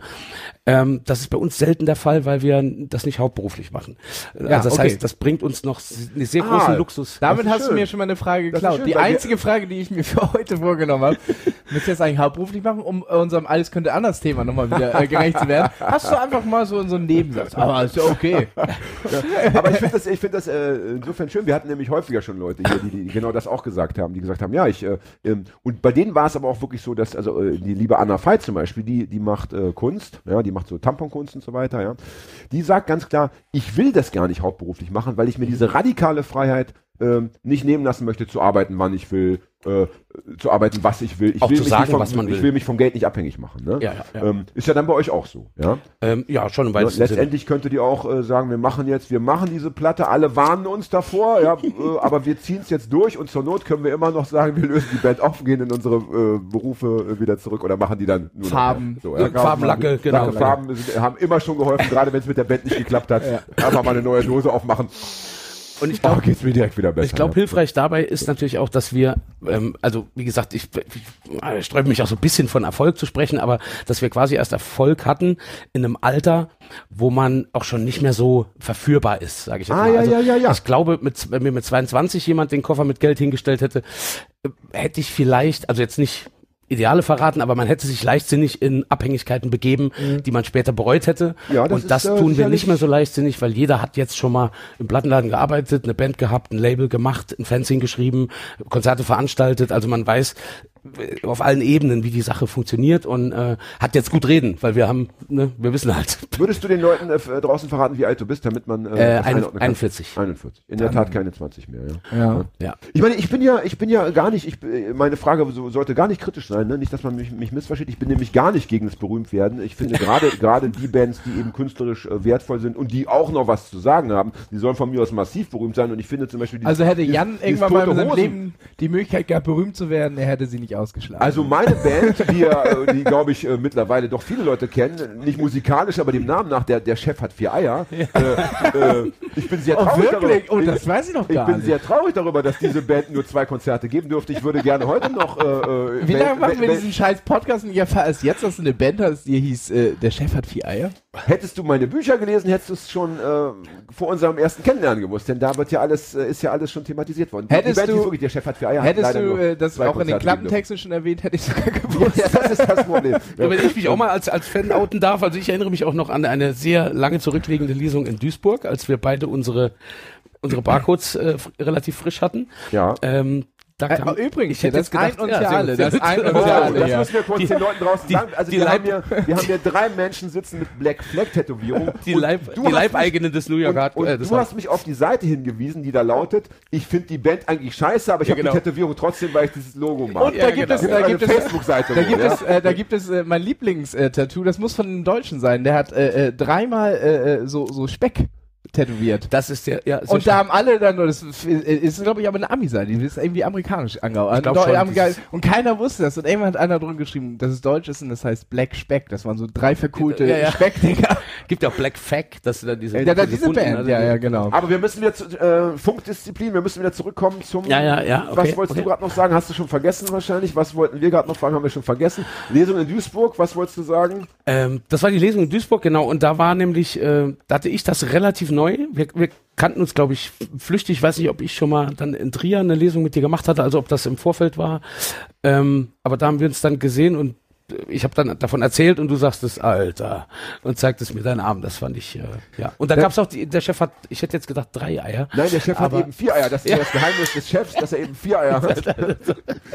Ähm, das ist bei uns selten der Fall, weil wir das nicht hauptberuflich machen. Ja, also das okay. heißt, das bringt uns noch einen sehr Ah, großen Luxus. damit hast du schön. mir schon mal eine Frage geklaut. schön, Die einzige Frage, die ich mir für heute vorgenommen habe, müsst ihr jetzt eigentlich hauptberuflich machen, um äh, unserem Alles könnte anders Thema nochmal wieder äh, gerecht zu werden. Hast du einfach mal so so einen Nebensatz. Aber ist ja okay. Aber ich finde das, ich finde das äh, insofern schön. Wir hatten nämlich häufiger schon Leute hier, die, die genau das auch gesagt haben, die gesagt haben, ja, ich äh, ähm, und bei denen war es aber auch wirklich so, dass also äh, die liebe Anna Veit zum Beispiel, die die macht äh, Kunst, ja, die macht so Tamponkunst und so weiter, ja. Die sagt ganz klar, ich will das gar nicht hauptberuflich machen, weil ich mir diese radikale Freiheit ähm, nicht nehmen lassen möchte, zu arbeiten, wann ich will, äh, zu arbeiten, was ich will. Ich Auch will zu mich sagen, nicht vom, was man Ich will. will mich vom Geld nicht abhängig machen. Ne? Ja, ja, ja. Ähm, ist ja dann bei euch auch so, ja. Ähm, ja, schon Sinne. letztendlich könntet ihr auch äh, sagen, wir machen jetzt, wir machen diese Platte, alle warnen uns davor, ja, äh, aber wir ziehen es jetzt durch und zur Not können wir immer noch sagen, wir lösen die Band auf, gehen in unsere äh, Berufe äh, wieder zurück oder machen die dann nur Farben. Noch, Ja, Farben, Lacke, genau. Lacke, Farben sind, haben immer schon geholfen, gerade wenn es mit der Band nicht geklappt hat. Einfach mal eine neue Dose aufmachen. Und ich glaube, geht's mir direkt wieder besser. Ich glaube, ja. hilfreich dabei ist natürlich auch, dass wir, ähm, also wie gesagt, ich, ich sträube mich auch so ein bisschen von Erfolg zu sprechen, aber dass wir quasi erst Erfolg hatten in einem Alter, wo man auch schon nicht mehr so verführbar ist, sage ich jetzt Ah, mal. ja, also ja, ja, ja. Ich glaube, mit, wenn mir mit 22 jemand den Koffer mit Geld hingestellt hätte, äh, hätte ich vielleicht, also jetzt nicht Ideale verraten, aber man hätte sich leichtsinnig in Abhängigkeiten begeben, die man später bereut hätte. Mhm. Ja, das und das ist, äh, tun wir sicherlich- nicht mehr so leichtsinnig, weil jeder hat jetzt schon mal im Plattenladen gearbeitet, eine Band gehabt, ein Label gemacht, ein Fanzine geschrieben, Konzerte veranstaltet. Also man weiß, auf allen Ebenen, wie die Sache funktioniert und äh, hat jetzt gut reden, weil wir haben, ne, wir wissen halt. Würdest du den Leuten äh, draußen verraten, wie alt du bist, damit man Äh, das ein, einordnen kann? 41. 41. In der Tat keine 20 mehr, ja. Ja. Ja. Ich meine, ich bin ja, ich bin ja gar nicht, ich, äh, meine Frage so, sollte gar nicht kritisch sein, ne? nicht, dass man mich, mich missversteht. Ich bin nämlich gar nicht gegen das Berühmtwerden. Ich finde gerade, gerade die Bands, die eben künstlerisch äh, wertvoll sind und die auch noch was zu sagen haben, die sollen von mir aus massiv berühmt sein. Und ich finde zum Beispiel, dieses- Also hätte Jan dieses irgendwann mal in seinem Hosen- Leben die Möglichkeit gehabt, berühmt zu werden, er hätte sie nicht ausgeschlagen. Also meine Band, die, äh, die glaube ich äh, mittlerweile doch viele Leute kennen, nicht musikalisch, aber dem Namen nach, der, der Chef hat vier Eier. Äh, äh, ich bin sehr oh, traurig wirklich? darüber. Oh, das weiß ich noch Ich gar bin nicht. sehr traurig darüber, dass diese Band nur zwei Konzerte geben dürfte. Ich würde gerne heute noch. Äh, Wie lange machen wir diesen scheiß Podcast und erfahre erst jetzt, dass du eine Band hast, die hieß, äh, der Chef hat vier Eier? Hättest du meine Bücher gelesen, hättest du es schon vor unserem ersten Kennenlernen gewusst, denn da wird ja alles, ist ja alles schon thematisiert worden. Hättest die Band du- hieß wirklich, der Chef hat vier Eier. Hättest du das auch in den Konzerte Klappentexten schon erwähnt, hätte ich sogar gewusst. Ja, das ist das Problem. Ja, wenn ich mich auch mal als, als Fan outen darf, also ich erinnere mich auch noch an eine sehr lange zurückliegende Lesung in Duisburg, als wir beide unsere, unsere Barcodes äh, relativ frisch hatten. Ja. Ähm, da Äh, aber übrigens, ich hätte das jetzt gedacht, ein und ja, für alle, das sehr ein und Oh, für alle, das ja. müssen wir kurz Die- den Leuten draußen die- sagen. Also die wir, Leib- haben hier, wir haben hier drei Menschen sitzen mit Black Flag Tätowierung. die, Und Leib, die hast mich- Leibeigene des New York Und, Hard, und äh, des du hast mich auf die Seite hingewiesen, die da lautet, ich finde die Band eigentlich scheiße, aber ich Ja, habe genau. die Tätowierung trotzdem, weil ich dieses Logo mag. Und da gibt genau. es, da eine gibt es, Facebook-Seite. da gibt es, äh, da gibt es äh, mein Lieblings-Tattoo, das muss von einem Deutschen sein, der hat äh, äh, dreimal äh, äh, so, so Speck tätowiert. Das ist der, ja, Und da haben alle dann, das ist, glaube ich, aber eine Ami-Seite, die ist irgendwie amerikanisch dieses- Und keiner wusste das. Und irgendwann hat einer drunter geschrieben, dass es deutsch ist und das heißt Black Speck. Das waren so drei verkohlte Ja, ja. Speckdinger. gibt ja auch Black Fact, dass du dann diese, Ja, da, diese bunten, Band, also ja, ja, genau. Aber wir müssen wieder zu äh, Funkdisziplin, wir müssen wieder zurückkommen zum. Ja, ja, ja, okay, was wolltest okay. du gerade noch sagen? Hast du schon vergessen wahrscheinlich? Was wollten wir gerade noch fragen? Haben wir schon vergessen? Lesung in Duisburg, was wolltest du sagen? Ähm, das war die Lesung in Duisburg, genau. Und da war nämlich, äh, da hatte ich das relativ neu. Wir, wir kannten uns, glaube ich, flüchtig. Ich weiß nicht, ob ich schon mal dann in Trier eine Lesung mit dir gemacht hatte, also ob das im Vorfeld war. Ähm, aber da haben wir uns dann gesehen und ich habe dann davon erzählt und du sagst es, Alter, und zeigtest mir deinen Arm. Das fand ich, äh, ja. Und da Der- gab's auch, die, der Chef hat, ich hätte jetzt gedacht, drei Eier. Nein, der Chef hat eben vier Eier. Das ist ja. das Geheimnis des Chefs, dass er eben vier Eier hat.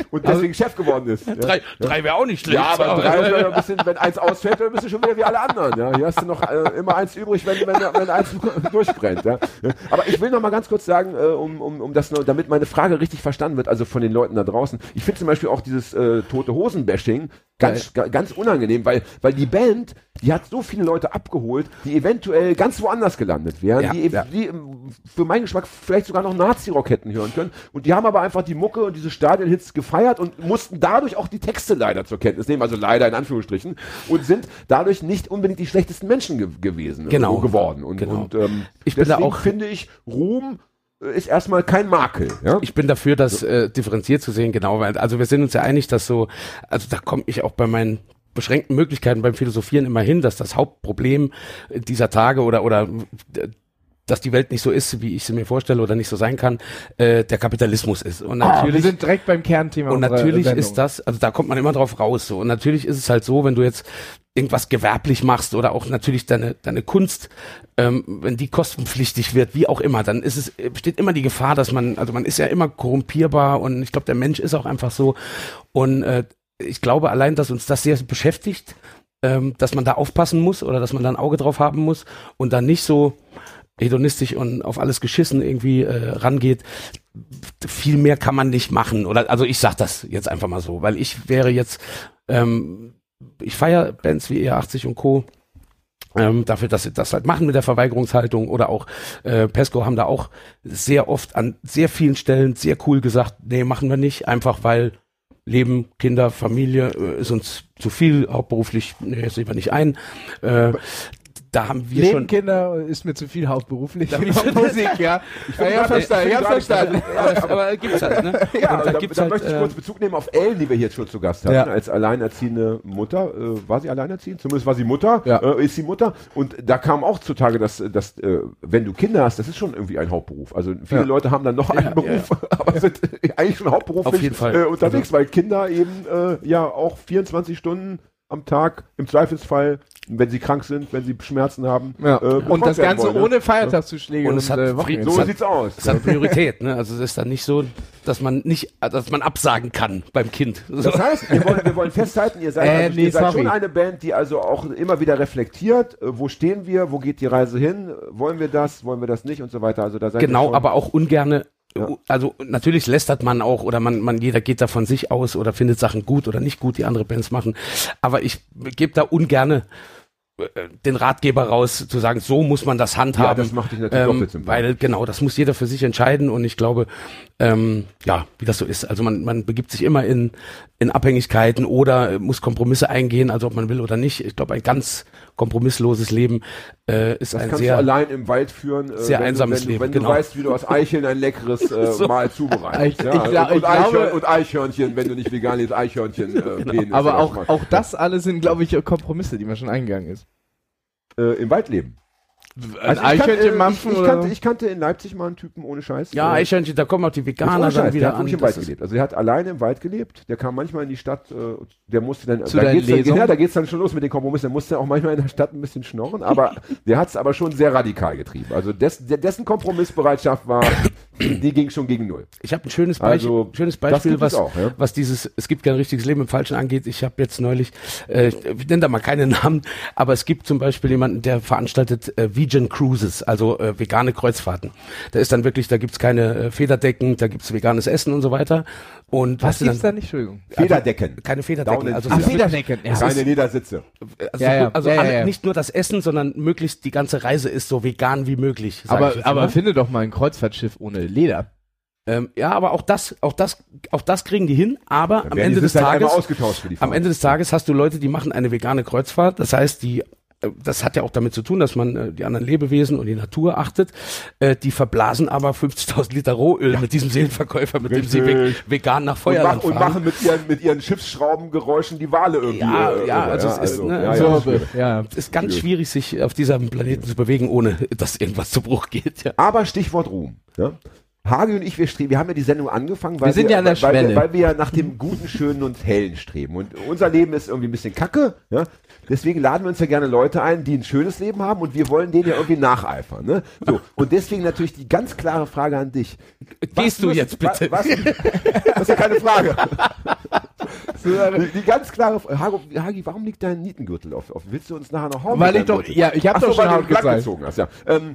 Und deswegen Chef geworden ist. Ja. Drei, drei wäre auch nicht schlecht. Ja, aber drei ja ein bisschen, wenn eins ausfällt, dann bist du schon wieder wie alle anderen. Ja, hier hast du noch äh, immer eins übrig, wenn, wenn, wenn eins durchbrennt. Ja. Aber ich will noch mal ganz kurz sagen, äh, um, um, um das, noch, damit meine Frage richtig verstanden wird, also von den Leuten da draußen. Ich finde zum Beispiel auch dieses äh, tote Hosen-Bashing ganz, ga, ganz unangenehm, weil, weil die Band, die hat so viele Leute abgeholt, die eventuell ganz woanders gelandet wären, Ja, die, ja. die ähm, für meinen Geschmack vielleicht sogar noch Nazi-Rock hätten hören können. Und die haben aber einfach die Mucke und diese Stadionhits gefeiert und mussten dadurch auch die Texte leider zur Kenntnis nehmen, also leider in Anführungsstrichen, und sind dadurch nicht unbedingt die schlechtesten Menschen ge gewesen Genau. äh, geworden. Und, Genau. und ähm, Ich bin da auch- finde ich, Ruhm ist erstmal kein Makel. Ja? Ich bin dafür, das äh, differenziert zu sehen, genau, weil, also wir sind uns ja einig, dass so, also da komme ich auch bei meinen beschränkten Möglichkeiten beim Philosophieren immer hin, dass das Hauptproblem dieser Tage oder, oder äh, dass die Welt nicht so ist, wie ich sie mir vorstelle oder nicht so sein kann, äh, der Kapitalismus ist. Und Ah, wir natürlich sind direkt beim Kernthema und natürlich Sendung. ist das, also da kommt man immer drauf raus. So. Und natürlich ist es halt so, wenn du jetzt irgendwas gewerblich machst oder auch natürlich deine, deine Kunst, ähm, wenn die kostenpflichtig wird, wie auch immer, dann ist es, äh, besteht immer die Gefahr, dass man, also man ist ja immer korrumpierbar und ich glaube, der Mensch ist auch einfach so. Und äh, ich glaube allein, dass uns das sehr beschäftigt, ähm, dass man da aufpassen muss oder dass man da ein Auge drauf haben muss und dann nicht so hedonistisch und auf alles geschissen irgendwie äh, rangeht, viel mehr kann man nicht machen. Oder also ich sag das jetzt einfach mal so, weil ich wäre jetzt, ähm, ich feiere Bands wie E80 und Co. Ähm, dafür, dass sie das halt machen mit der Verweigerungshaltung oder auch äh, Pesco haben da auch sehr oft an sehr vielen Stellen sehr cool gesagt, nee, machen wir nicht, einfach weil Leben, Kinder, Familie äh, ist uns zu viel, hauptberuflich, nee, sehen wir nicht ein. Äh, da haben wir Leben, schon Kinder ist mir zu viel hauptberuflich. Da- Musik, ja. Ja, ja, verstanden, ja, verstanden. aber, aber gibt's halt, ne? Ja, Und da, da, gibt's halt, möchte ich äh, kurz Bezug nehmen auf Ellen, die wir hier schon zu Gast hatten, Ja. als alleinerziehende Mutter. Äh, war sie alleinerziehend? Zumindest war sie Mutter. Ja. Äh, ist sie Mutter. Und da kam auch zutage, dass, dass äh, wenn du Kinder hast, das ist schon irgendwie ein Hauptberuf. Also viele Ja. Leute haben dann noch einen Beruf, aber sind eigentlich schon hauptberuflich. Äh, unterwegs, weil Kinder eben äh, ja auch 24 Stunden am Tag im Zweifelsfall wenn sie krank sind, wenn sie Schmerzen haben. Ja. äh, und das Ganze wollen, ne? ohne Feiertagszuschläge Und es hat äh, Frieden-. So hat- sieht's aus. Es hat Priorität, ne? Also es ist dann nicht so, dass man nicht, dass man absagen kann beim Kind. Das heißt, wir wollen, wir wollen festhalten, ihr seid, Äh, also, nee, ihr seid schon eine Band, die also auch immer wieder reflektiert, äh, wo stehen wir, wo geht die Reise hin, wollen wir das, wollen wir das nicht und so weiter. Also da seid ihr Genau, aber auch ungerne. Ja. Also natürlich lästert man auch oder man, man jeder geht da von sich aus oder findet Sachen gut oder nicht gut, die andere Bands machen. Aber ich gebe da ungerne äh, den Ratgeber raus, zu sagen, so muss man das handhaben. Ja, das macht dich natürlich ähm, doppelt. Weil genau, das muss jeder für sich entscheiden und ich glaube, ähm, ja, wie das so ist. Also man, man begibt sich immer in, in Abhängigkeiten oder muss Kompromisse eingehen, also ob man will oder nicht. Ich glaube, ein ganz kompromissloses Leben äh, ist das ein kannst sehr du allein im Wald führen, äh, sehr wenn einsames du, wenn, Leben, du- wenn genau. du weißt, wie du aus Eicheln ein leckeres äh, So. Mahl zubereitest. Ich- ja, ich und, ich und, Eichhörn, und Eichhörnchen, wenn du nicht vegan isst, Eichhörnchen äh, Penis Aber auch, auch das alles sind, glaube ich, Kompromisse, die man schon eingegangen ist. äh, im Wald leben. Ein Also ich, kan- Eichhörnchen äh, ich, ich, kannte, ich kannte in Leipzig mal einen Typen ohne Scheiß. Ja, Eichhörnchen, da kommen auch die Veganer ohne dann Scheiß, der wieder hat an. im Wald gelebt. Also er hat alleine im Wald gelebt. Der kam manchmal in die Stadt, äh, der musste dann, Zu da deinen geht's dann, ja, da geht's dann schon los mit den Kompromissen. Der musste auch manchmal in der Stadt ein bisschen schnorren, aber der hat es aber schon sehr radikal getrieben. Also des, der, dessen Kompromissbereitschaft war, die ging schon gegen null. Ich habe ein schönes Beispiel, Also, schönes Beispiel, es was, auch, ja. was dieses, es gibt kein richtiges Leben im Falschen angeht. Ich habe jetzt neulich, äh, ich nenne da mal keine Namen, aber es gibt zum Beispiel jemanden, der veranstaltet äh, Vegan Cruises, also äh, vegane Kreuzfahrten. Da ist dann wirklich, da gibt's keine äh, Federdecken, da gibt's veganes Essen und so weiter. Und Was du gibt's da nicht? Entschuldigung. Federdecken. keine Federdecken. Also, Ach, Federdecken. Ja, Keine Ledersitze. also, Ja, ja. also Ja, ja, alle, ja. nicht nur das Essen, sondern möglichst die ganze Reise ist so vegan wie möglich. aber, aber mal. finde doch mal ein Kreuzfahrtschiff ohne Leder. ähm, ja, aber auch das, auch das, auch das kriegen die hin. Aber am Ende des halt Tages ausgetauscht für die Am. Ende des Tages hast du Leute, die machen eine vegane Kreuzfahrt. Das heißt, die das hat ja auch damit zu tun, dass man äh, die anderen Lebewesen und die Natur achtet. Äh, die verblasen aber 50.000 Liter Rohöl mit diesem Seelenverkäufer, mit dem sie ve Richtig. vegan nach und, Feuerland mach, und machen mit ihren, mit ihren Schiffsschraubengeräuschen die Wale irgendwie. Ja, äh, ja, also es ist, ne, ja, also- ja, So, schwierig. ja. es ist ganz schwierig, sich auf diesem Planeten zu bewegen, ohne dass irgendwas zu Bruch geht. Ja. Aber Stichwort Ruhm. Ne? Hagi und ich, wir streben, wir haben ja die Sendung angefangen, weil Wir sind ja an der weil, Schwelle. Wir, weil wir ja nach dem Guten, Schönen und Hellen streben. Und unser Leben ist irgendwie ein bisschen kacke. Ja? Deswegen laden wir uns ja gerne Leute ein, die ein schönes Leben haben und wir wollen denen ja irgendwie nacheifern. Ne? So, und deswegen natürlich die ganz klare Frage an dich. Gehst du muss- jetzt bitte? Was, das ist ja keine Frage. die, die ganz klare Frage. Hagi, warum liegt dein Nietengürtel auf? auf willst du uns nachher noch hauen? Weil ich doch, Gürtel? ja, ich habe doch schon Haut gezeigt. gezogen hast, ja. Ähm,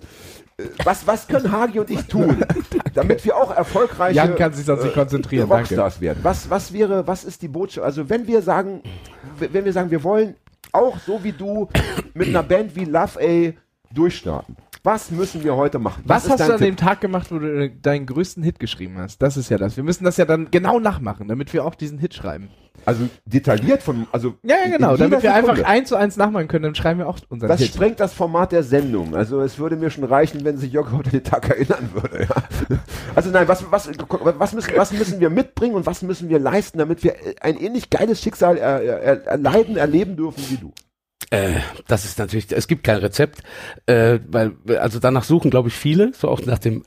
äh, was, was können Hagi und ich tun, damit wir auch erfolgreiche Jan kann sich sonst nicht konzentrieren, danke. Rockstars werden? Was, was wäre, was ist die Botschaft? Also wenn wir sagen, wenn wir sagen, wir wollen auch so wie du mit einer Band wie Love A durchstarten. Was müssen wir heute machen? Was ist hast du an Tipp? dem Tag gemacht, wo du äh, deinen größten Hit geschrieben hast? Das ist ja das. Wir müssen das ja dann genau nachmachen, damit wir auch diesen Hit schreiben. Also detailliert von, also Ja, ja, genau. Damit wir einfach eins zu eins nachmachen können, dann schreiben wir auch unseren Das Hit. sprengt das Format der Sendung. Also es würde mir schon reichen, wenn sich Jörg heute den Tag erinnern würde. Ja. Also nein, was, was, was, müssen, was müssen wir mitbringen und was müssen wir leisten, damit wir ein ähnlich geiles Schicksal er, er, erleiden, erleben dürfen wie du? Äh, das ist natürlich, es gibt kein Rezept, äh, weil, also danach suchen, glaube ich, viele, so auch nach dem,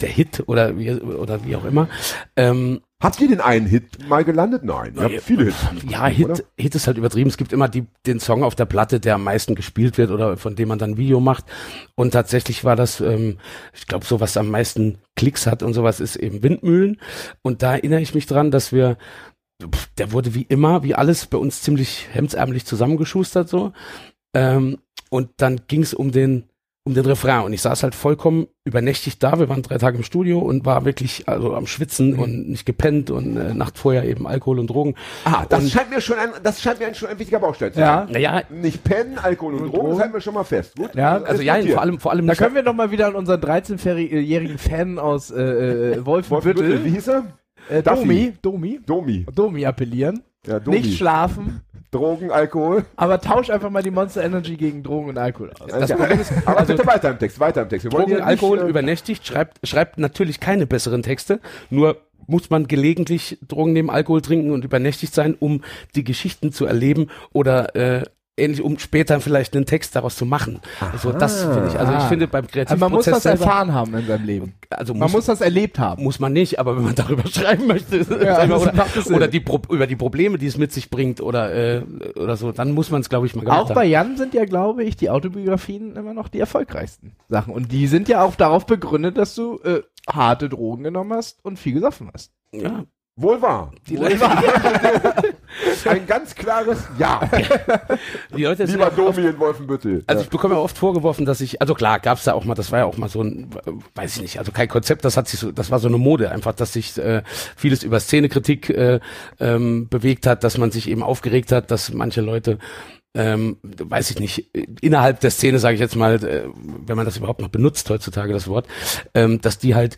der Hit oder wie, oder wie auch immer. Ähm, Habt ihr den einen Hit mal gelandet? Nein, ihr habt viele Hits. ja, oder? Hit, Hit ist halt übertrieben. Es gibt immer die, den Song auf der Platte, der am meisten gespielt wird oder von dem man dann ein Video macht. Und tatsächlich war das, ähm, ich glaube, so was am meisten Klicks hat und sowas ist eben Windmühlen. Und da erinnere ich mich dran, dass wir, der wurde wie immer, wie alles bei uns ziemlich hemdsärmlich zusammengeschustert so. Ähm, und dann ging es um den um den Refrain und ich saß halt vollkommen übernächtig da. Wir waren drei Tage im Studio und war wirklich also am Schwitzen und nicht gepennt und äh, Nacht vorher eben Alkohol und Drogen. Ah, das Und- scheint mir schon ein, das scheint mir ein, schon ein wichtiger Baustein zu Ja. sein. Naja, Nicht pennen, Alkohol und, Und Drogen, das Drogen. halten wir schon mal fest. Gut? Ja, also ja, notiert. vor allem vor allem Da können wir doch mal wieder an unseren 13-jährigen Fan aus äh, äh, Wolfenbüttel, wie Wolfenbüttel, hieß er? Äh. Domi, Domi, Domi. Domi appellieren. Ja, Domi. Nicht schlafen, Drogen, Alkohol. aber tausch einfach mal die Monster Energy gegen Drogen und Alkohol aus. Das Ja. Problem ist, Aber also bitte weiter im Text, weiter im Text. Wir Drogen, hier Alkohol nicht, äh, übernächtigt, schreibt, schreibt natürlich keine besseren Texte, nur muss man gelegentlich Drogen nehmen, Alkohol trinken und übernächtigt sein, um die Geschichten zu erleben oder äh, ähnlich, um später vielleicht einen Text daraus zu machen. Also das finde ich. Also ich Ah. finde beim Also Kreativprozess man muss das selber, erfahren haben in seinem Leben. also Man muss das erlebt haben. muss man nicht, aber wenn man darüber schreiben möchte, das oder, oder die Pro über die Probleme, die es mit sich bringt oder äh, oder so, dann muss man es, glaube ich, mal gemacht Auch bei Jan sind ja, glaube ich, die Autobiografien immer noch die erfolgreichsten Sachen. Und die sind ja auch darauf begründet, dass du äh, harte Drogen genommen hast und viel gesoffen hast. Ja, Wohl wahr. die, Wohl wahr. Ein ganz klares Ja. die Leute sind Lieber ja oft- Domi in Wolfenbüttel. Also ich bekomme ja oft vorgeworfen, dass ich, also klar, gab's da auch mal, das war ja auch mal so ein, weiß ich nicht, also kein Konzept, das hat sich so, das war so eine Mode, einfach, dass sich äh, vieles über Szenekritik äh, ähm, bewegt hat, dass man sich eben aufgeregt hat, dass manche Leute ähm, weiß ich nicht, innerhalb der Szene, sage ich jetzt mal, äh, wenn man das überhaupt noch benutzt heutzutage, das Wort, ähm, dass die halt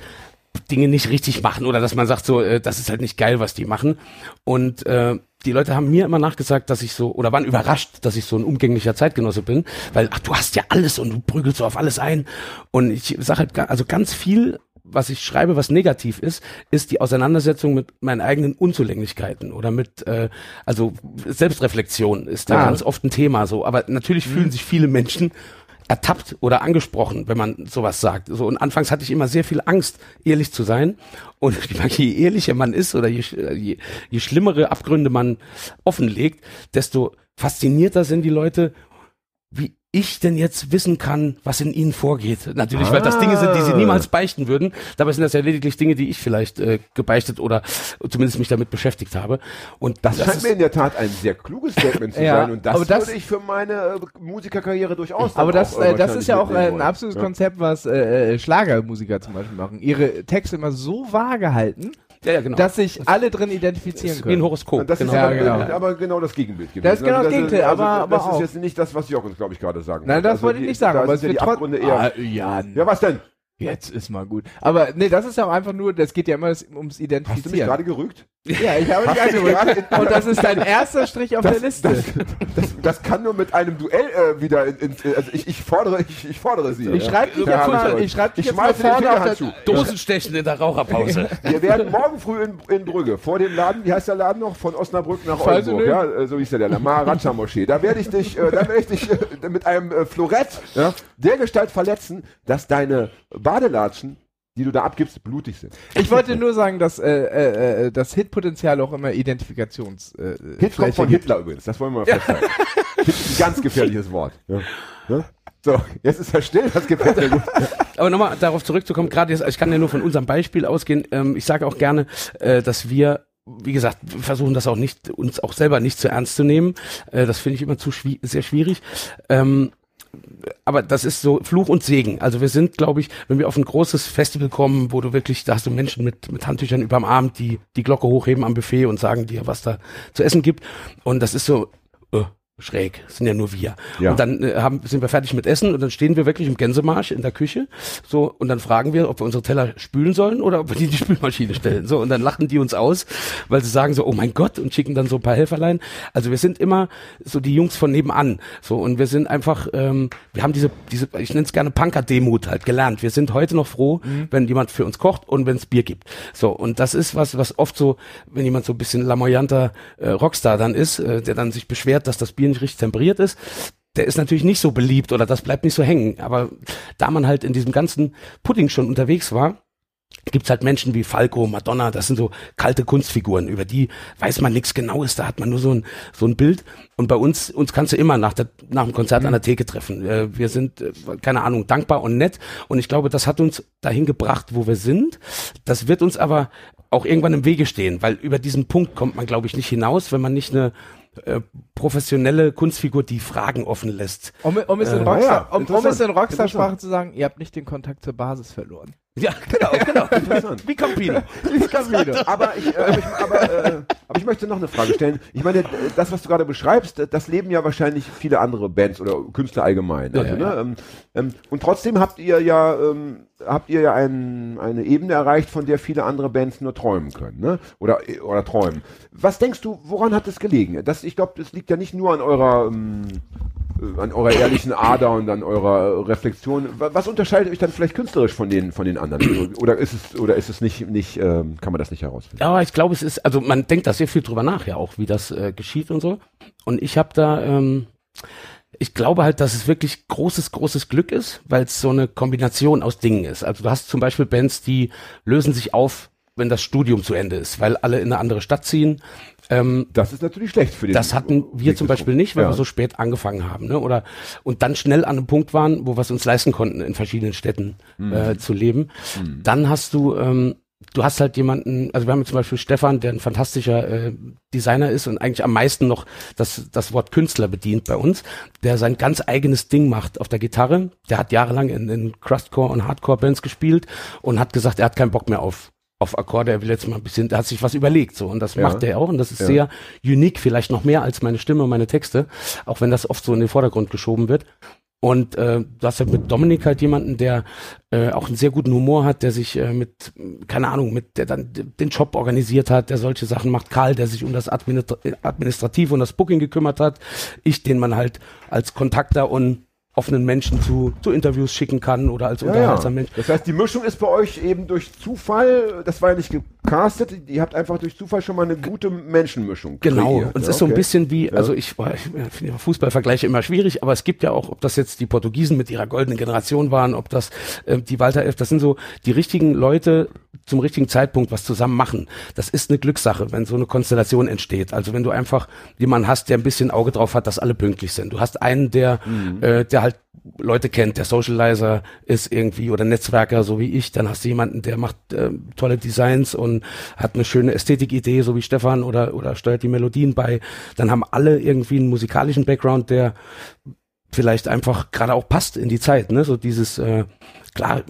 Dinge nicht richtig machen oder dass man sagt so, äh, das ist halt nicht geil, was die machen. Und äh, die Leute haben mir immer nachgesagt, dass ich so, oder waren überrascht, dass ich so ein umgänglicher Zeitgenosse bin, weil, ach, du hast ja alles und du prügelst so auf alles ein. Und ich sage halt, also ganz viel, was ich schreibe, was negativ ist, ist die Auseinandersetzung mit meinen eigenen Unzulänglichkeiten oder mit, äh, also Selbstreflexion ist da Ah. ganz oft ein Thema so. Aber natürlich fühlen sich viele Menschen ertappt oder angesprochen, wenn man sowas sagt. So und anfangs hatte ich immer sehr viel Angst, ehrlich zu sein. Und je ehrlicher man ist oder je, je, je schlimmere Abgründe man offenlegt, desto faszinierter sind die Leute, wie ich denn jetzt wissen kann, was in ihnen vorgeht. Natürlich, weil das Dinge sind, die sie niemals beichten würden. Dabei sind das ja lediglich Dinge, die ich vielleicht äh, gebeichtet oder zumindest mich damit beschäftigt habe. Und Das, scheint ist- mir in der Tat ein sehr kluges Statement zu Ja, sein und das, aber das- würde ich für meine äh, Musikerkarriere durchaus Aber das, äh, äh, das ist ja auch äh, ein mitnehmen absolutes wollen. Konzept, was äh, äh, Schlagermusiker zum Beispiel machen. Ihre Texte immer so vage halten, ja, ja, genau. dass sich alle drin identifizieren ist wie ein können. Horoskop. Ja, das genau. ist Ja, aber, genau. äh, aber genau das Gegenbild gewesen. Das ist genau das Gegenteil, also, aber- aber das ist auch. jetzt nicht das, was Jochen, glaube ich, gerade sagen Nein, das Also wollte ich nicht sagen, da aber es sind ja die Abgründe eher. Ah, Jan, ja, was denn? jetzt ist mal gut. Aber nee, das ist ja auch einfach nur, das geht ja immer ums Hast du mich Identifizieren. gerade gerügt? Ja, ich habe dich angerückt. Und das ist dein erster Strich auf der Liste. Das, das, das kann nur mit einem Duell äh, wieder in, in, also ich, ich fordere ich, ich fordere sie. Ich schreibe dich Ja, jetzt mal, ich schreib dich Ich jetzt mal vorne auf der. Dosenstechen in der Raucherpause. Wir werden morgen früh in, in Brügge vor dem Laden, wie heißt der Laden noch? Von Osnabrück nach Oldenburg, ja, äh, so hieß der, der Maharaja Moschee. Da werde ich dich, äh, da werde ich dich äh, mit einem äh, Florett ja, der Gestalt verletzen, dass deine Badelatschen, die du da abgibst, blutig sind. Ich wollte nur sagen, dass äh, äh, äh, das Hitpotenzial auch immer Identifikations äh, Hit kommt von. Hitler übrigens, das wollen wir mal festhalten. Hit ist ein ganz gefährliches Wort. Ja. Ne? So, jetzt ist er still, das gefällt mir gut. Aber nochmal darauf zurückzukommen, gerade jetzt, ich kann ja nur von unserem Beispiel ausgehen. Ähm, ich sage auch gerne, äh, dass wir, wie gesagt, versuchen das auch nicht, uns auch selber nicht zu ernst zu nehmen. Äh, das finde ich immer zu schwi sehr schwierig. Ähm, aber das ist so Fluch und Segen. Also wir sind, glaube ich, wenn wir auf ein großes Festival kommen, wo du wirklich, da hast du Menschen mit, mit Handtüchern überm Arm, die die Glocke hochheben am Buffet und sagen dir, was da zu essen gibt. Und das ist so, äh, schräg, sind ja nur wir. Ja. Und dann äh, haben, sind wir fertig mit Essen und dann stehen wir wirklich im Gänsemarsch in der Küche, so, und dann fragen wir, ob wir unsere Teller spülen sollen oder ob wir die in die Spülmaschine stellen, so, und dann lachen die uns aus, weil sie sagen so, oh mein Gott, und schicken dann so ein paar Helferlein. Also wir sind immer so die Jungs von nebenan, so, und wir sind einfach, ähm, wir haben diese, diese, ich nenne es gerne Punker-Demut halt gelernt. Wir sind heute noch froh, wenn jemand für uns kocht und wenn es Bier gibt. So, und das ist was, was oft so, wenn jemand so ein bisschen lamoyanter äh, Rockstar dann ist, äh, der dann sich beschwert, dass das Bier nicht richtig temperiert ist, der ist natürlich nicht so beliebt oder das bleibt nicht so hängen. Aber da man halt in diesem ganzen Pudding schon unterwegs war, gibt's halt Menschen wie Falco, Madonna, das sind so kalte Kunstfiguren, über die weiß man nichts Genaues, da hat man nur so ein, so ein Bild. Und bei uns, uns kannst du immer nach, der, nach dem Konzert an der Theke treffen. Äh, Wir sind, äh, keine Ahnung, dankbar und nett. Und ich glaube, das hat uns dahin gebracht, wo wir sind. Das wird uns aber auch irgendwann im Wege stehen, weil über diesen Punkt kommt man, glaube ich, nicht hinaus, wenn man nicht eine äh, professionelle Kunstfigur, die Fragen offen lässt. Um, um es in Äh, Rockstar, ja, um, um es in Rockstar-Sprache zu sagen, ihr habt nicht den Kontakt zur Basis verloren. Ja, genau, genau. Interessant. Wie Campino. Aber ich, äh, aber, ich, aber, äh, aber ich möchte noch eine Frage stellen. Ich meine, das, was du gerade beschreibst, das leben ja wahrscheinlich viele andere Bands oder Künstler allgemein. Ja, Also, ja, ne? ähm, ähm, und trotzdem habt ihr ja, ähm, habt ihr ja ein, eine Ebene erreicht, von der viele andere Bands nur träumen können, ne? Oder, oder träumen. Was denkst du, woran hat es gelegen? Das, ich glaube, das liegt ja nicht nur an eurer, an eurer ehrlichen Ader und an eurer äh, Reflexion. Wa- Was unterscheidet euch dann vielleicht künstlerisch von den, von den anderen? Also, Oder ist es, oder ist es nicht, nicht, ähm, kann man das nicht herausfinden? Ja, ich glaube, es ist, also man denkt da sehr viel drüber nach, ja auch, wie das äh, geschieht und so. Und ich habe da, ähm, ich glaube halt, dass es wirklich großes, großes Glück ist, weil es so eine Kombination aus Dingen ist. Also du hast zum Beispiel Bands, die lösen sich auf, wenn das Studium zu Ende ist, weil alle in eine andere Stadt ziehen. Ähm, Das ist natürlich schlecht für den das hatten wir zum Beispiel nicht, weil wir so spät angefangen haben, ne? Oder und dann schnell an einem Punkt waren, wo wir es uns leisten konnten, in verschiedenen Städten äh, zu leben. Dann hast du, ähm, du hast halt jemanden, also wir haben zum Beispiel Stefan, der ein fantastischer äh, Designer ist und eigentlich am meisten noch das, das Wort Künstler bedient bei uns, der sein ganz eigenes Ding macht auf der Gitarre. Der hat jahrelang in, in Crustcore und Hardcore-Bands gespielt und hat gesagt, er hat keinen Bock mehr auf auf Akkorde, er will jetzt mal ein bisschen, er hat sich was überlegt so und das Ja. macht er auch und das ist Ja. sehr unique, vielleicht noch mehr als meine Stimme und meine Texte, auch wenn das oft so in den Vordergrund geschoben wird. Und äh, du hast ja mit Dominik halt jemanden, der äh, auch einen sehr guten Humor hat, der sich äh, mit, keine Ahnung, mit der dann den Job organisiert hat, der solche Sachen macht. Karl, der sich um das Administra Administrativ und das Booking gekümmert hat. Ich, den man halt als Kontakter und offenen Menschen zu, zu Interviews schicken kann oder als Ja, unterhaltsamer Mensch. Das heißt, die Mischung ist bei euch eben durch Zufall, das war ja nicht gecastet, ihr habt einfach durch Zufall schon mal eine gute Menschenmischung Genau, kreiert. und es ja, ist so ein bisschen wie, also ich, ich finde Fußballvergleiche immer schwierig, aber es gibt ja auch, ob das jetzt die Portugiesen mit ihrer goldenen Generation waren, ob das äh, die Walter Elf, das sind so die richtigen Leute zum richtigen Zeitpunkt was zusammen machen. Das ist eine Glückssache, wenn so eine Konstellation entsteht. Also wenn du einfach jemanden hast, der ein bisschen Auge drauf hat, dass alle pünktlich sind. Du hast einen, der, äh, der halt Leute kennt, der Socializer ist irgendwie oder Netzwerker, so wie ich, dann hast du jemanden, der macht äh, tolle Designs und hat eine schöne Ästhetikidee, so wie Stefan oder oder steuert die Melodien bei. Dann haben alle irgendwie einen musikalischen Background, der vielleicht einfach gerade auch passt in die Zeit, ne? So dieses äh, klar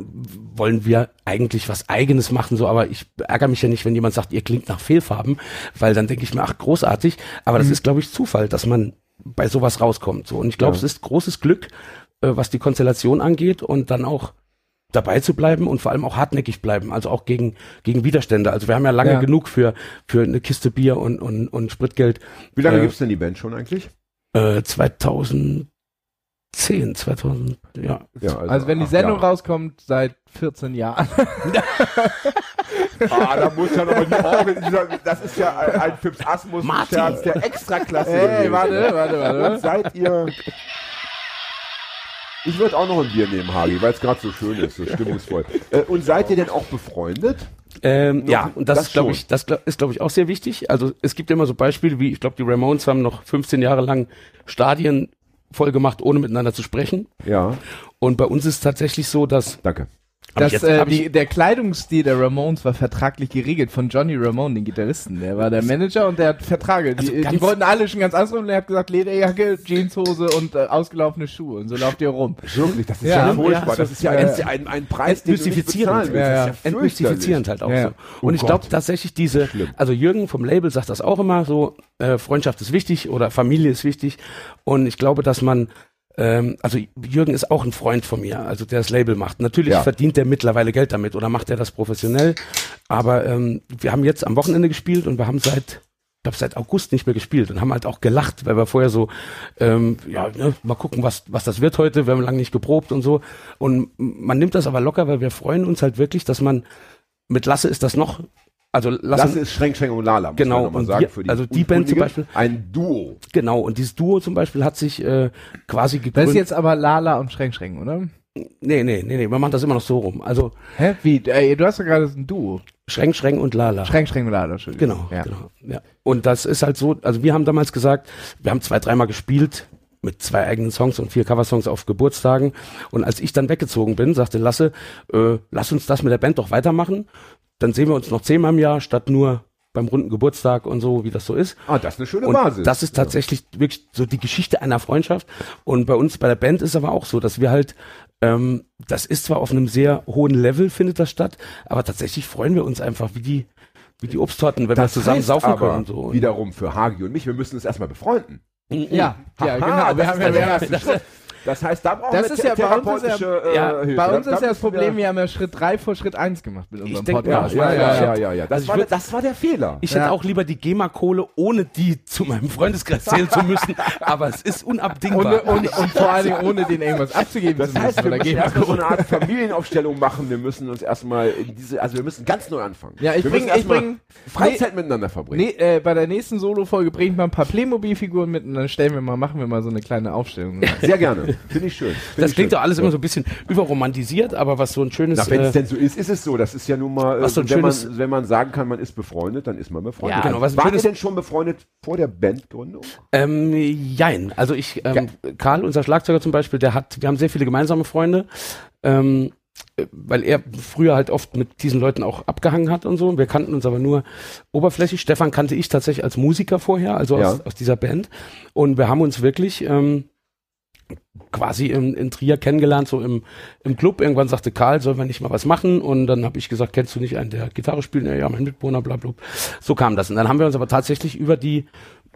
wollen wir eigentlich was eigenes machen, so, aber ich ärgere mich ja nicht, wenn jemand sagt, ihr klingt nach Fehlfarben, weil dann denke ich mir, ach, großartig, aber das ist, glaube ich, Zufall, dass man bei sowas rauskommt. So. Und ich glaube, Ja. es ist großes Glück, äh, was die Konstellation angeht und dann auch dabei zu bleiben und vor allem auch hartnäckig bleiben, also auch gegen, gegen Widerstände. Also wir haben ja lange Ja. genug für, für eine Kiste Bier und, und, und Spritgeld. Wie lange äh, gibt's denn die Band schon eigentlich? Äh, 2010, 2000, ja. Ja, Also wenn die Sendung Jahre. rauskommt, seit 14 Jahren. Ah, da muss ja nochmal die Orgel, das ist ja ein, ein Fips Asmus Martin. Scherz der Extraklasse. Ey, gewesen. warte, warte, Und warte. seid ihr... Ich würde auch noch ein Bier nehmen, Hagi, weil es gerade so schön ist, so stimmungsvoll. Äh, und seid ihr denn auch befreundet? Ähm, ja, und das, das ist, glaube ich, das glaub- ist, glaube ich, auch sehr wichtig. Also es gibt immer so Beispiele wie, ich glaube, die Ramones haben noch 15 Jahre lang Stadien voll gemacht, ohne miteinander zu sprechen. Ja, Und bei uns ist es tatsächlich so, dass danke. Das, jetzt- äh, die, der Kleidungsstil der Ramones war vertraglich geregelt von Johnny Ramone, den Gitarristen. Der war der Manager und der hat Vertrage. Die, Also die wollten alle schon ganz anders rum. Und er hat gesagt, Lederjacke, Jeanshose und äh, ausgelaufene Schuhe. Und so lauft ihr rum. Wirklich, das ist Ja, ja, furchtbar. ja, das ist ja ja, ein, ein, Preis, den du nicht bezahlen willst. Ja, ja. Das ist ja entmystifizierend halt auch so. Und Oh ich glaube tatsächlich diese, Schlimm. also Jürgen vom Label sagt das auch immer so, äh, Freundschaft ist wichtig oder Familie ist wichtig. Und ich glaube, dass man, ähm, also Jürgen ist auch ein Freund von mir, also der das Label macht. Natürlich Ja. verdient der mittlerweile Geld damit oder macht er das professionell. Aber ähm, wir haben jetzt am Wochenende gespielt und wir haben seit ich glaube, seit August nicht mehr gespielt und haben halt auch gelacht, weil wir vorher so, ähm, ja, ne, mal gucken, was, was das wird heute. Wir haben lange nicht geprobt und so. Und man nimmt das aber locker, weil wir freuen uns halt wirklich, dass man, mit Lasse ist das noch, also Lasse, Lasse ist Schränk, Schränk und Lala, muss Genau, man noch mal und sagen. wir- für die also die Band zum. Beispiel- Ein Duo. genau, und dieses Duo zum Beispiel hat sich äh, quasi Das ist gegründet. jetzt aber Lala und Schränk Schränk, oder? nee, nee, nee, nee, wir machen das immer noch so rum. Also Hä? Wie? Äh, du hast doch gerade ein Duo. Schränk, Schränk und Lala. Schränk Schränk und Lala, Entschuldigung. Genau, Ja. genau. Ja. Und das ist halt so, also wir haben damals gesagt, wir haben zwei, dreimal gespielt mit zwei eigenen Songs und vier Coversongs auf Geburtstagen. Und als ich dann weggezogen bin, sagte Lasse, äh, lass uns das mit der Band doch weitermachen. Dann sehen wir uns noch zehnmal im Jahr, statt nur beim runden Geburtstag und so, wie das so ist. Ah, das ist eine schöne Und Basis. das ist tatsächlich wirklich so die Geschichte einer Freundschaft. Und bei uns bei der Band ist aber auch so, dass wir halt, ähm, das ist zwar auf einem sehr hohen Level, findet das statt, aber tatsächlich freuen wir uns einfach wie die, wie die Obsttorten, wenn das wir zusammen heißt saufen aber können. und So. wiederum für Hagi und mich, wir müssen uns erstmal befreunden. Ja, ja, Haha, genau. Wir das haben ja der Das heißt, da brauchen Das wir ist ja- bei uns ist ja- äh, ja, Hilfe. Bei uns ist ja das Problem, wir haben ja Schritt 3 vor Schritt 1 gemacht mit unserem denk- Podcast. Ja, ja, ja, ja, ja, ja. Das, Also ich war, würd- das war der Fehler. Ich Ja. hätte auch lieber die GEMA-Kohle, ohne die zu meinem Freundeskreis zählen zu müssen, aber es ist unabdingbar. Und, und, und vor allen Dingen ohne den irgendwas abzugeben Das zu heißt, müssen. wir müssen erstmal so eine Art Familienaufstellung machen. Wir müssen uns erstmal in diese, also wir müssen ganz neu anfangen. Ja, ich wir bring, Freizeit miteinander verbringen. nee, äh, bei der nächsten Solo-Folge bringe ich mal ein paar Playmobil-Figuren mit und dann stellen wir mal, machen wir mal so eine kleine Aufstellung. Sehr gerne. Finde ich schön. Find das klingt doch alles immer so ein bisschen überromantisiert, aber was so ein schönes. Na, wenn es äh, denn so ist, ist es so. Das ist ja nun mal, äh, so ein wenn, man, wenn man sagen kann, man ist befreundet, dann ist man befreundet. Ja, genau, was Wart ihr denn schon befreundet vor der Bandgründung? Ähm, jein. Also ich, ähm, Karl, unser Schlagzeuger zum Beispiel, der hat, wir haben sehr viele gemeinsame Freunde, ähm, äh, weil er früher halt oft mit diesen Leuten auch abgehangen hat und so. Wir kannten uns aber nur oberflächlich. Stefan kannte ich tatsächlich als Musiker vorher, also aus, Ja. aus dieser Band. Und wir haben uns wirklich ähm, quasi in, in Trier kennengelernt, so im, im Club. Irgendwann sagte Karl, sollen wir nicht mal was machen? Und dann habe ich gesagt, kennst du nicht einen, der Gitarre spielt? Ja, ja, mein Mitbewohner, bla, bla. So kam das. Und dann haben wir uns aber tatsächlich über die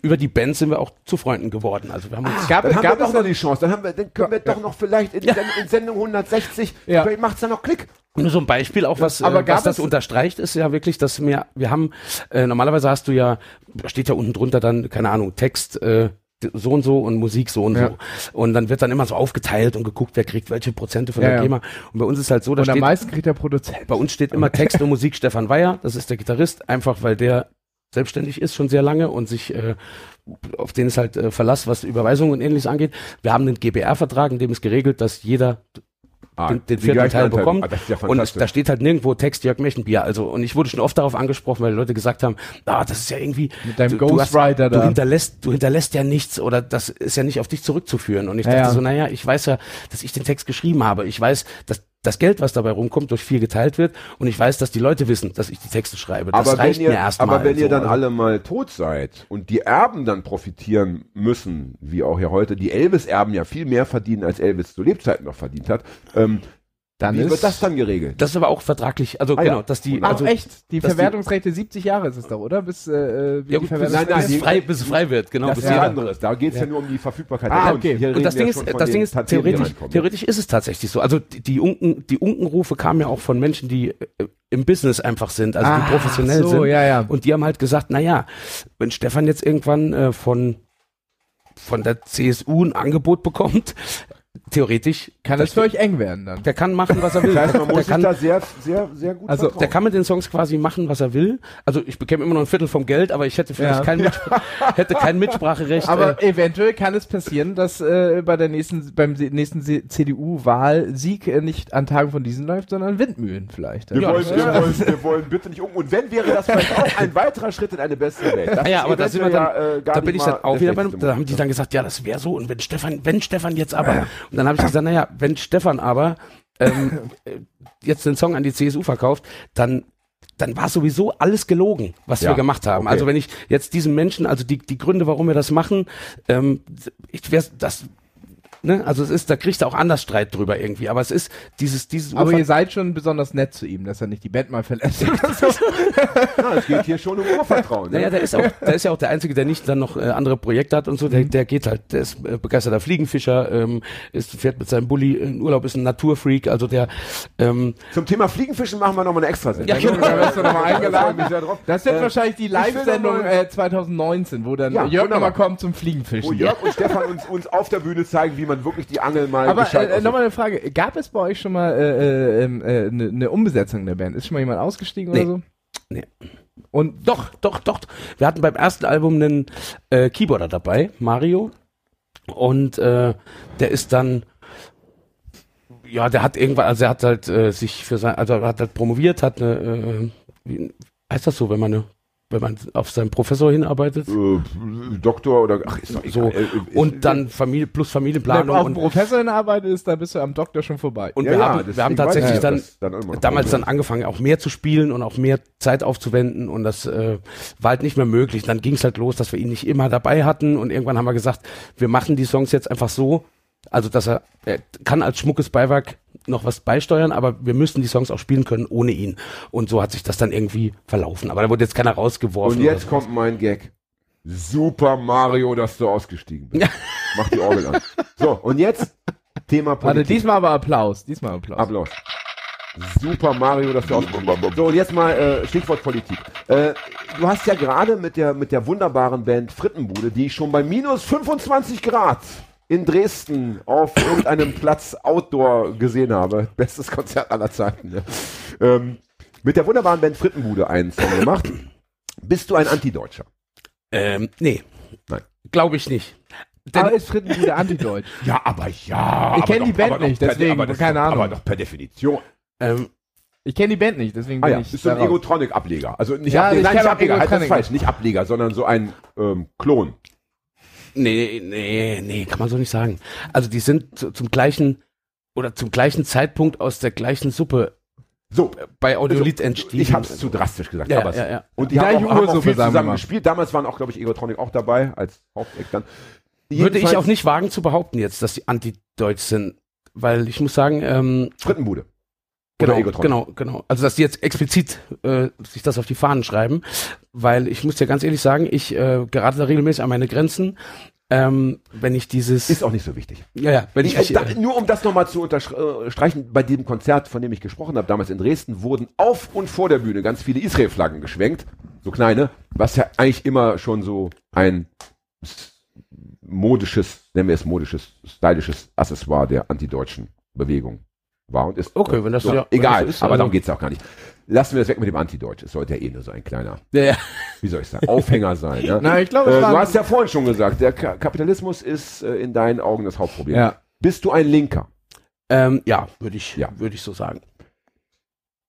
über die Band sind wir auch zu Freunden geworden. Also wir haben uns Gab, Dann haben gab wir doch noch die Chance. Dann, haben wir, dann können wir doch noch vielleicht in, Sen- in Sendung 160, Ja. macht's dann noch Klick. Nur so ein Beispiel, auch was, Aber äh, was das unterstreicht, ist ja wirklich, dass wir, wir haben, äh, normalerweise hast du ja, da steht ja unten drunter dann, keine Ahnung, Text, äh, so und so und Musik so und Ja. so. Und dann wird dann immer so aufgeteilt und geguckt, wer kriegt welche Prozente von Ja, der. GEMA. Und bei uns ist halt so, da und am meisten kriegt der Produzent. bei uns steht immer Text und Musik Stefan Weyer, das ist der Gitarrist, einfach weil der selbstständig ist schon sehr lange und sich äh, auf den ist halt äh, Verlass, was Überweisungen und ähnliches angeht. Wir haben einen GBR-Vertrag, in dem ist geregelt, dass jeder Ah, den, den die vierten Teil bekommt. Ah, ja und da steht halt nirgendwo Text Jörg Mechenbier. Also, und ich wurde schon oft darauf angesprochen, weil Leute gesagt haben, ah, das ist ja irgendwie. Mit deinem du, du hast- Ghostwriter Du hinterlässt, du hinterlässt ja nichts oder das ist ja nicht auf dich zurückzuführen. Und ich Ja, dachte ja. so, naja, ich weiß ja, dass ich den Text geschrieben habe. Ich weiß, dass das Geld, was dabei rumkommt, durch viel geteilt wird. Und ich weiß, dass die Leute wissen, dass ich die Texte schreibe. Das aber reicht wenn ihr, mir erstmal. aber wenn ihr so. dann Also- alle mal tot seid und die Erben dann profitieren müssen, wie auch hier heute, die Elvis-Erben ja viel mehr verdienen, als Elvis zu Lebzeiten noch verdient hat, ähm, Dann wie ist wird das dann geregelt? Das ist aber auch vertraglich. Also Ah, ja. genau, dass die. Ach, also, echt? Die dass die- Verwertungsrechte 70 Jahre ist es doch, oder? Bis, äh, äh, wie Ja, die bis, Verwertungsrechte nein, bis, die- es frei, bis es frei wird, genau. Das bis ist ja anderes. Da geht es ja. nur um die Verfügbarkeit. Ah, der okay. Hier Und reden das Ding ist, das Ding ist theoretisch, theoretisch ist es tatsächlich so. Also die, die, Unken, die Unkenrufe kamen ja auch von Menschen, die äh, im Business einfach sind, also die professionell so, sind. ja, ja. Und die haben halt gesagt, na ja, wenn Stefan jetzt irgendwann äh, von von der CSU ein Angebot bekommt, theoretisch Kann es für euch eng werden dann? der kann machen, was er will. Das heißt, man der muss sich kann, da sehr, sehr, sehr gut Also, vertrauen. der kann mit den Songs quasi machen, was er will. Also ich bekäme immer noch ein Viertel vom Geld, aber ich hätte vielleicht Ja. kein, Mitspr hätte kein Mitspracherecht. Aber äh, eventuell kann es passieren, dass äh, bei der nächsten, beim nächsten CDU-Wahlsieg äh, nicht an Tagen von diesen läuft, sondern Windmühlen vielleicht. wir, Ja, wollen, das- wir, wollen, wir wollen bitte nicht um. Und wenn wäre das vielleicht auch ein weiterer Schritt in eine bessere Welt. Das ja, aber da sind wir dann, ja, äh, gar da nicht bin ich mal dann auch der wieder bei, da haben die dann gesagt, ja, das wäre so und wenn Stefan, wenn Stefan jetzt aber, und dann habe ich gesagt, naja, wenn Stefan aber ähm, äh, jetzt den Song an die CSU verkauft, dann dann war sowieso alles gelogen, was Ja, wir gemacht haben. okay. Also wenn ich jetzt diesen Menschen, also die, die Gründe, warum wir das machen, ähm, ich wär, das, ne, also es ist, da kriegst du auch anders Streit drüber irgendwie, aber es ist dieses, dieses Aber Urver- ihr seid schon besonders nett zu ihm, dass er nicht die Band mal verlässt. Ja, es geht hier schon um Urvertrauen. Ne? Naja, der ist auch, der ist ja auch der Einzige, der nicht dann noch äh, andere Projekte hat und so. Mhm. Der, der geht halt, der ist äh, begeisterter Fliegenfischer, ähm, ist, fährt mit seinem Bulli in Urlaub, ist ein Naturfreak. Also der, ähm, Zum Thema Fliegenfischen machen wir nochmal eine extra Sendung. Ja, genau. Da wirst du nochmal eingeladen. Das wird Äh, wahrscheinlich die Live-Sendung äh, 2019, wo dann Ja, Jörg nochmal kommt zum Wo Fliegenfischen. Jörg und Stefan uns, uns auf der Bühne zeigen, wie man wirklich die Angel mal Aber gescheit äh, nochmal eine Frage. Gab es bei euch schon mal eine äh, ähm, äh, ne, ne Umbesetzung der Band? Ist schon mal jemand ausgestiegen Nee. oder so? Nee. Und doch, doch, doch. Wir hatten beim ersten Album einen äh, Keyboarder dabei, Mario. Und äh, der ist dann, ja, der hat irgendwann, also er hat halt äh, sich für sein, also er hat halt promoviert, hat eine, äh, wie heißt das so, wenn man eine, wenn man auf seinen Professor hinarbeitet? äh, Doktor oder ach, ist doch egal. So. Äh, äh, Und dann Familie plus wenn Familienplanung auf dem Professor hinarbeitet ist, dann bist du am Doktor schon vorbei. Und ja, wir, ja, haben, wir haben tatsächlich ich, dann, dann damals dann angefangen, auch mehr zu spielen und auch mehr Zeit aufzuwenden und das äh, war halt nicht mehr möglich. Dann ging es halt los, dass wir ihn nicht immer dabei hatten und irgendwann haben wir gesagt, wir machen die Songs jetzt einfach so, also dass er, er kann als schmuckes Beiwerk noch was beisteuern, aber wir müssen die Songs auch spielen können ohne ihn. Und so hat sich das dann irgendwie verlaufen. Aber da wurde jetzt keiner rausgeworfen. Und jetzt kommt mein Gag. Super Mario, dass du ausgestiegen bist. Mach die Orgel an. So, und jetzt Thema Warte, Politik. diesmal aber Applaus. Diesmal Applaus. Applaus. Super Mario, dass du aus. So, und jetzt mal äh, Stichwort Politik. Äh, du hast ja gerade mit der, mit der wunderbaren Band Frittenbude, die ich schon bei minus 25 Grad in Dresden auf irgendeinem Platz Outdoor gesehen habe. Bestes Konzert aller Zeiten. Ne? Ähm, mit der wunderbaren Band Frittenbude einen Song gemacht. Bist du ein Antideutscher? Ähm, nee. Nein. Glaube ich nicht. Denn, Aber ist Frittenbude antideutsch? Ja, aber ja. Ich aber kenn doch- die Band nicht, per- deswegen, ist keine doch- Ahnung. Aber doch per Definition. ähm, Ich kenne die Band nicht, deswegen Ah bin ja, ich ist so ein. Egotronic-Ableger. Also nicht Ja, Ableger, ich nein, nicht Ableger, halt das falsch, nicht Ableger, sondern so ein ähm, Klon. Nee, nee, nee, kann man so nicht sagen. Also die sind zu, zum gleichen oder zum gleichen Zeitpunkt aus der gleichen Suppe So, bei Audiolith entstiegen. ich habe es zu drastisch gesagt. Ja, aber ja, ja. Und die Die haben auch, haben auch viel zusammen gespielt. Damals waren auch, glaube ich, Egotronic auch dabei als Haupteck dann. Würde ich auch nicht wagen zu behaupten jetzt, dass die antideutsch sind, weil ich muss sagen, ähm, Frittenbude. Genau, genau, genau. Also dass die jetzt explizit äh, sich das auf die Fahnen schreiben, weil ich muss dir ganz ehrlich sagen, ich äh, gerate da regelmäßig an meine Grenzen, ähm, wenn ich dieses, Ist auch nicht so wichtig. ja, ja, wenn ich, Ich, ich da, äh, nur um das nochmal zu unterstreichen, bei dem Konzert, von dem ich gesprochen habe, damals in Dresden, wurden auf und vor der Bühne ganz viele Israel-Flaggen geschwenkt, so kleine, was ja eigentlich immer schon so ein modisches, nennen wir es modisches, stylisches Accessoire der antideutschen Bewegung war und ist. Okay, wenn das so, ja- wenn egal, das ist, aber also- darum geht's auch gar nicht. Lassen wir das weg mit dem Antideutsch. Es sollte ja eh nur so ein kleiner, ja, ja. wie soll ich sagen, Aufhänger sein. Ne? Na, ich glaube, es Äh, du hast ja vorhin schon gesagt, der Ka Kapitalismus ist äh, in deinen Augen das Hauptproblem. Ja. Bist du ein Linker? Ähm, ja, würde ich, Ja. würde ich so sagen.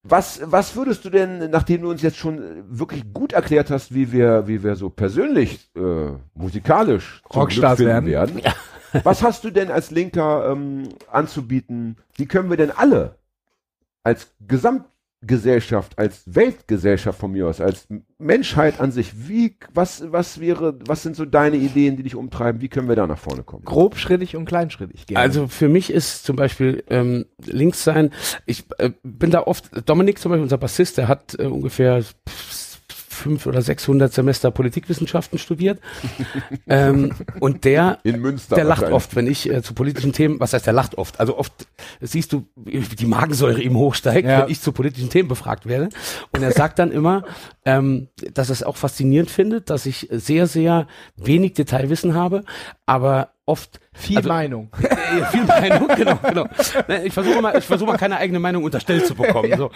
Was, was würdest du denn, nachdem du uns jetzt schon äh, wirklich gut erklärt hast, wie wir, wie wir so persönlich, äh, musikalisch Rockstars werden. werden, was hast du denn als Linker ähm, anzubieten? Wie können wir denn alle als Gesamtgesellschaft, als Weltgesellschaft von mir aus, als Menschheit an sich, wie, was, was wäre, was sind so deine Ideen, die dich umtreiben? Wie können wir da nach vorne kommen? Grobschrittig und kleinschrittig gerne. Also für mich ist zum Beispiel ähm, links sein, ich äh, bin da oft, Dominik zum Beispiel, unser Bassist, der hat äh, ungefähr fünf oder 600 Semester Politikwissenschaften studiert ähm, und der In Münster. Der lacht oft, wenn ich äh, zu politischen Themen, was heißt der lacht oft? Also oft siehst du, wie die Magensäure ihm hochsteigt, Ja. wenn ich zu politischen Themen befragt werde. Und er sagt dann immer, ähm, dass er es auch faszinierend findet, dass ich sehr, sehr wenig Detailwissen habe, aber oft Viel also- Meinung. viel Meinung, genau, genau. Ne, Ich versuche mal, ich versuche mal keine eigene Meinung unterstellt zu bekommen. So.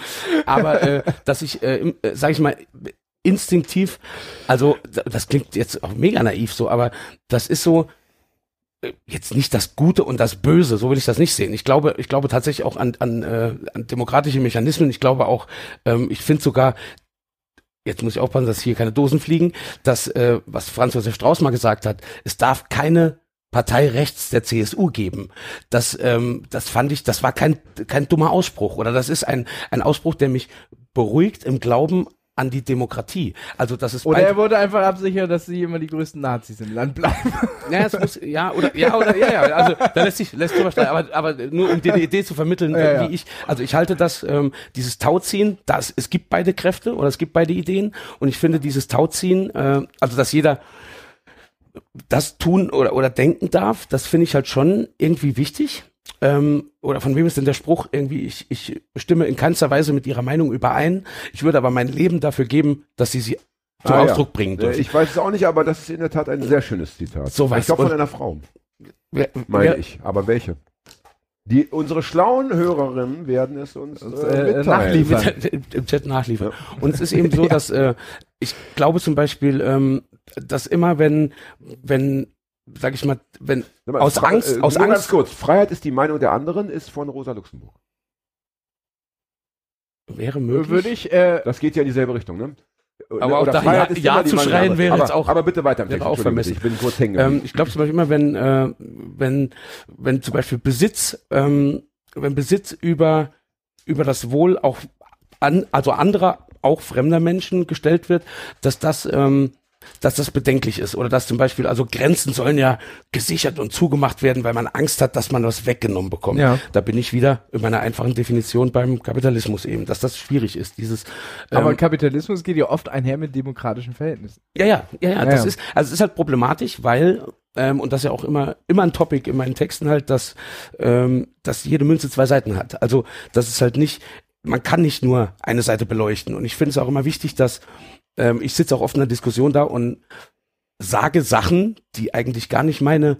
Aber äh, dass ich, äh, im- äh, sag ich mal, instinktiv, also das klingt jetzt auch mega naiv so, aber das ist so äh, jetzt nicht das Gute und das Böse, so will ich das nicht sehen. Ich glaube, ich glaube tatsächlich auch an, an, äh, an demokratische Mechanismen. Ich glaube auch, ähm, ich finde sogar, jetzt muss ich aufpassen, dass hier keine Dosen fliegen, dass, äh, was Franz Josef Strauß mal gesagt hat, es darf keine Partei rechts der CSU geben. Das, ähm, das fand ich, das war kein, kein dummer Ausspruch oder das ist ein, ein Ausspruch, der mich beruhigt im Glauben an die Demokratie. Also das ist Oder er wollte einfach absichern, dass sie immer die größten Nazis im Land bleiben. ja, es muss, ja, oder, ja, oder, ja, ja, also, da lässt sich, lässt drüber streiten, aber, aber nur um dir die Idee zu vermitteln, Ja, ja. wie ich, also ich halte das, ähm, dieses Tauziehen, das, es gibt beide Kräfte oder es gibt beide Ideen und ich finde dieses Tauziehen, äh, also dass jeder das tun oder, oder denken darf, das finde ich halt schon irgendwie wichtig. Ähm, oder von wem ist denn der Spruch irgendwie, ich, ich stimme in keinster Weise mit ihrer Meinung überein, ich würde aber mein Leben dafür geben, dass sie sie zum Ah, ja. Ausdruck bringen Äh, dürfen. Ich weiß es auch nicht, aber das ist in der Tat ein sehr schönes Zitat. So was. Ich glaube von einer Frau, Wer- meine wer- ich. Aber welche? Die, unsere schlauen Hörerinnen werden es uns äh, äh, mitteilen. nachliefern. Im- Chat nachliefern. Und es ist eben so, dass äh, ich glaube zum Beispiel, ähm, dass immer wenn, wenn, sag ich mal, wenn mal, aus Angst, äh, aus nur ganz Angst, kurz. Freiheit ist die Meinung der anderen, ist von Rosa Luxemburg. wäre möglich. Würde ich, äh, Das geht ja in dieselbe Richtung, ne? Aber auch da Ja- Ja zu schreien wäre aber, jetzt auch- Aber bitte weiter. wäre Text, auch vermessen. Ich bin kurz hängen. Ähm, ich glaube zum Beispiel immer, wenn, äh, wenn, wenn zum Beispiel Besitz, ähm, wenn Besitz über, über das Wohl auch an, also anderer, auch fremder Menschen gestellt wird, dass das, ähm, dass das bedenklich ist oder dass zum Beispiel, also Grenzen sollen ja gesichert und zugemacht werden, weil man Angst hat, dass man was weggenommen bekommt. Ja. Da bin ich wieder in meiner einfachen Definition beim Kapitalismus eben, dass das schwierig ist. Dieses, aber ähm, Kapitalismus geht ja oft einher mit demokratischen Verhältnissen. ja, ja, ja, ja, Ja, das ja. ist, also es ist halt problematisch, weil ähm, und das ist ja auch immer immer ein Topic in meinen Texten halt, dass ähm, dass jede Münze zwei Seiten hat. Also das ist halt nicht, man kann nicht nur eine Seite beleuchten. Und ich finde es auch immer wichtig, dass ähm, ich sitze auch oft in einer Diskussion da und sage Sachen, die eigentlich gar nicht meine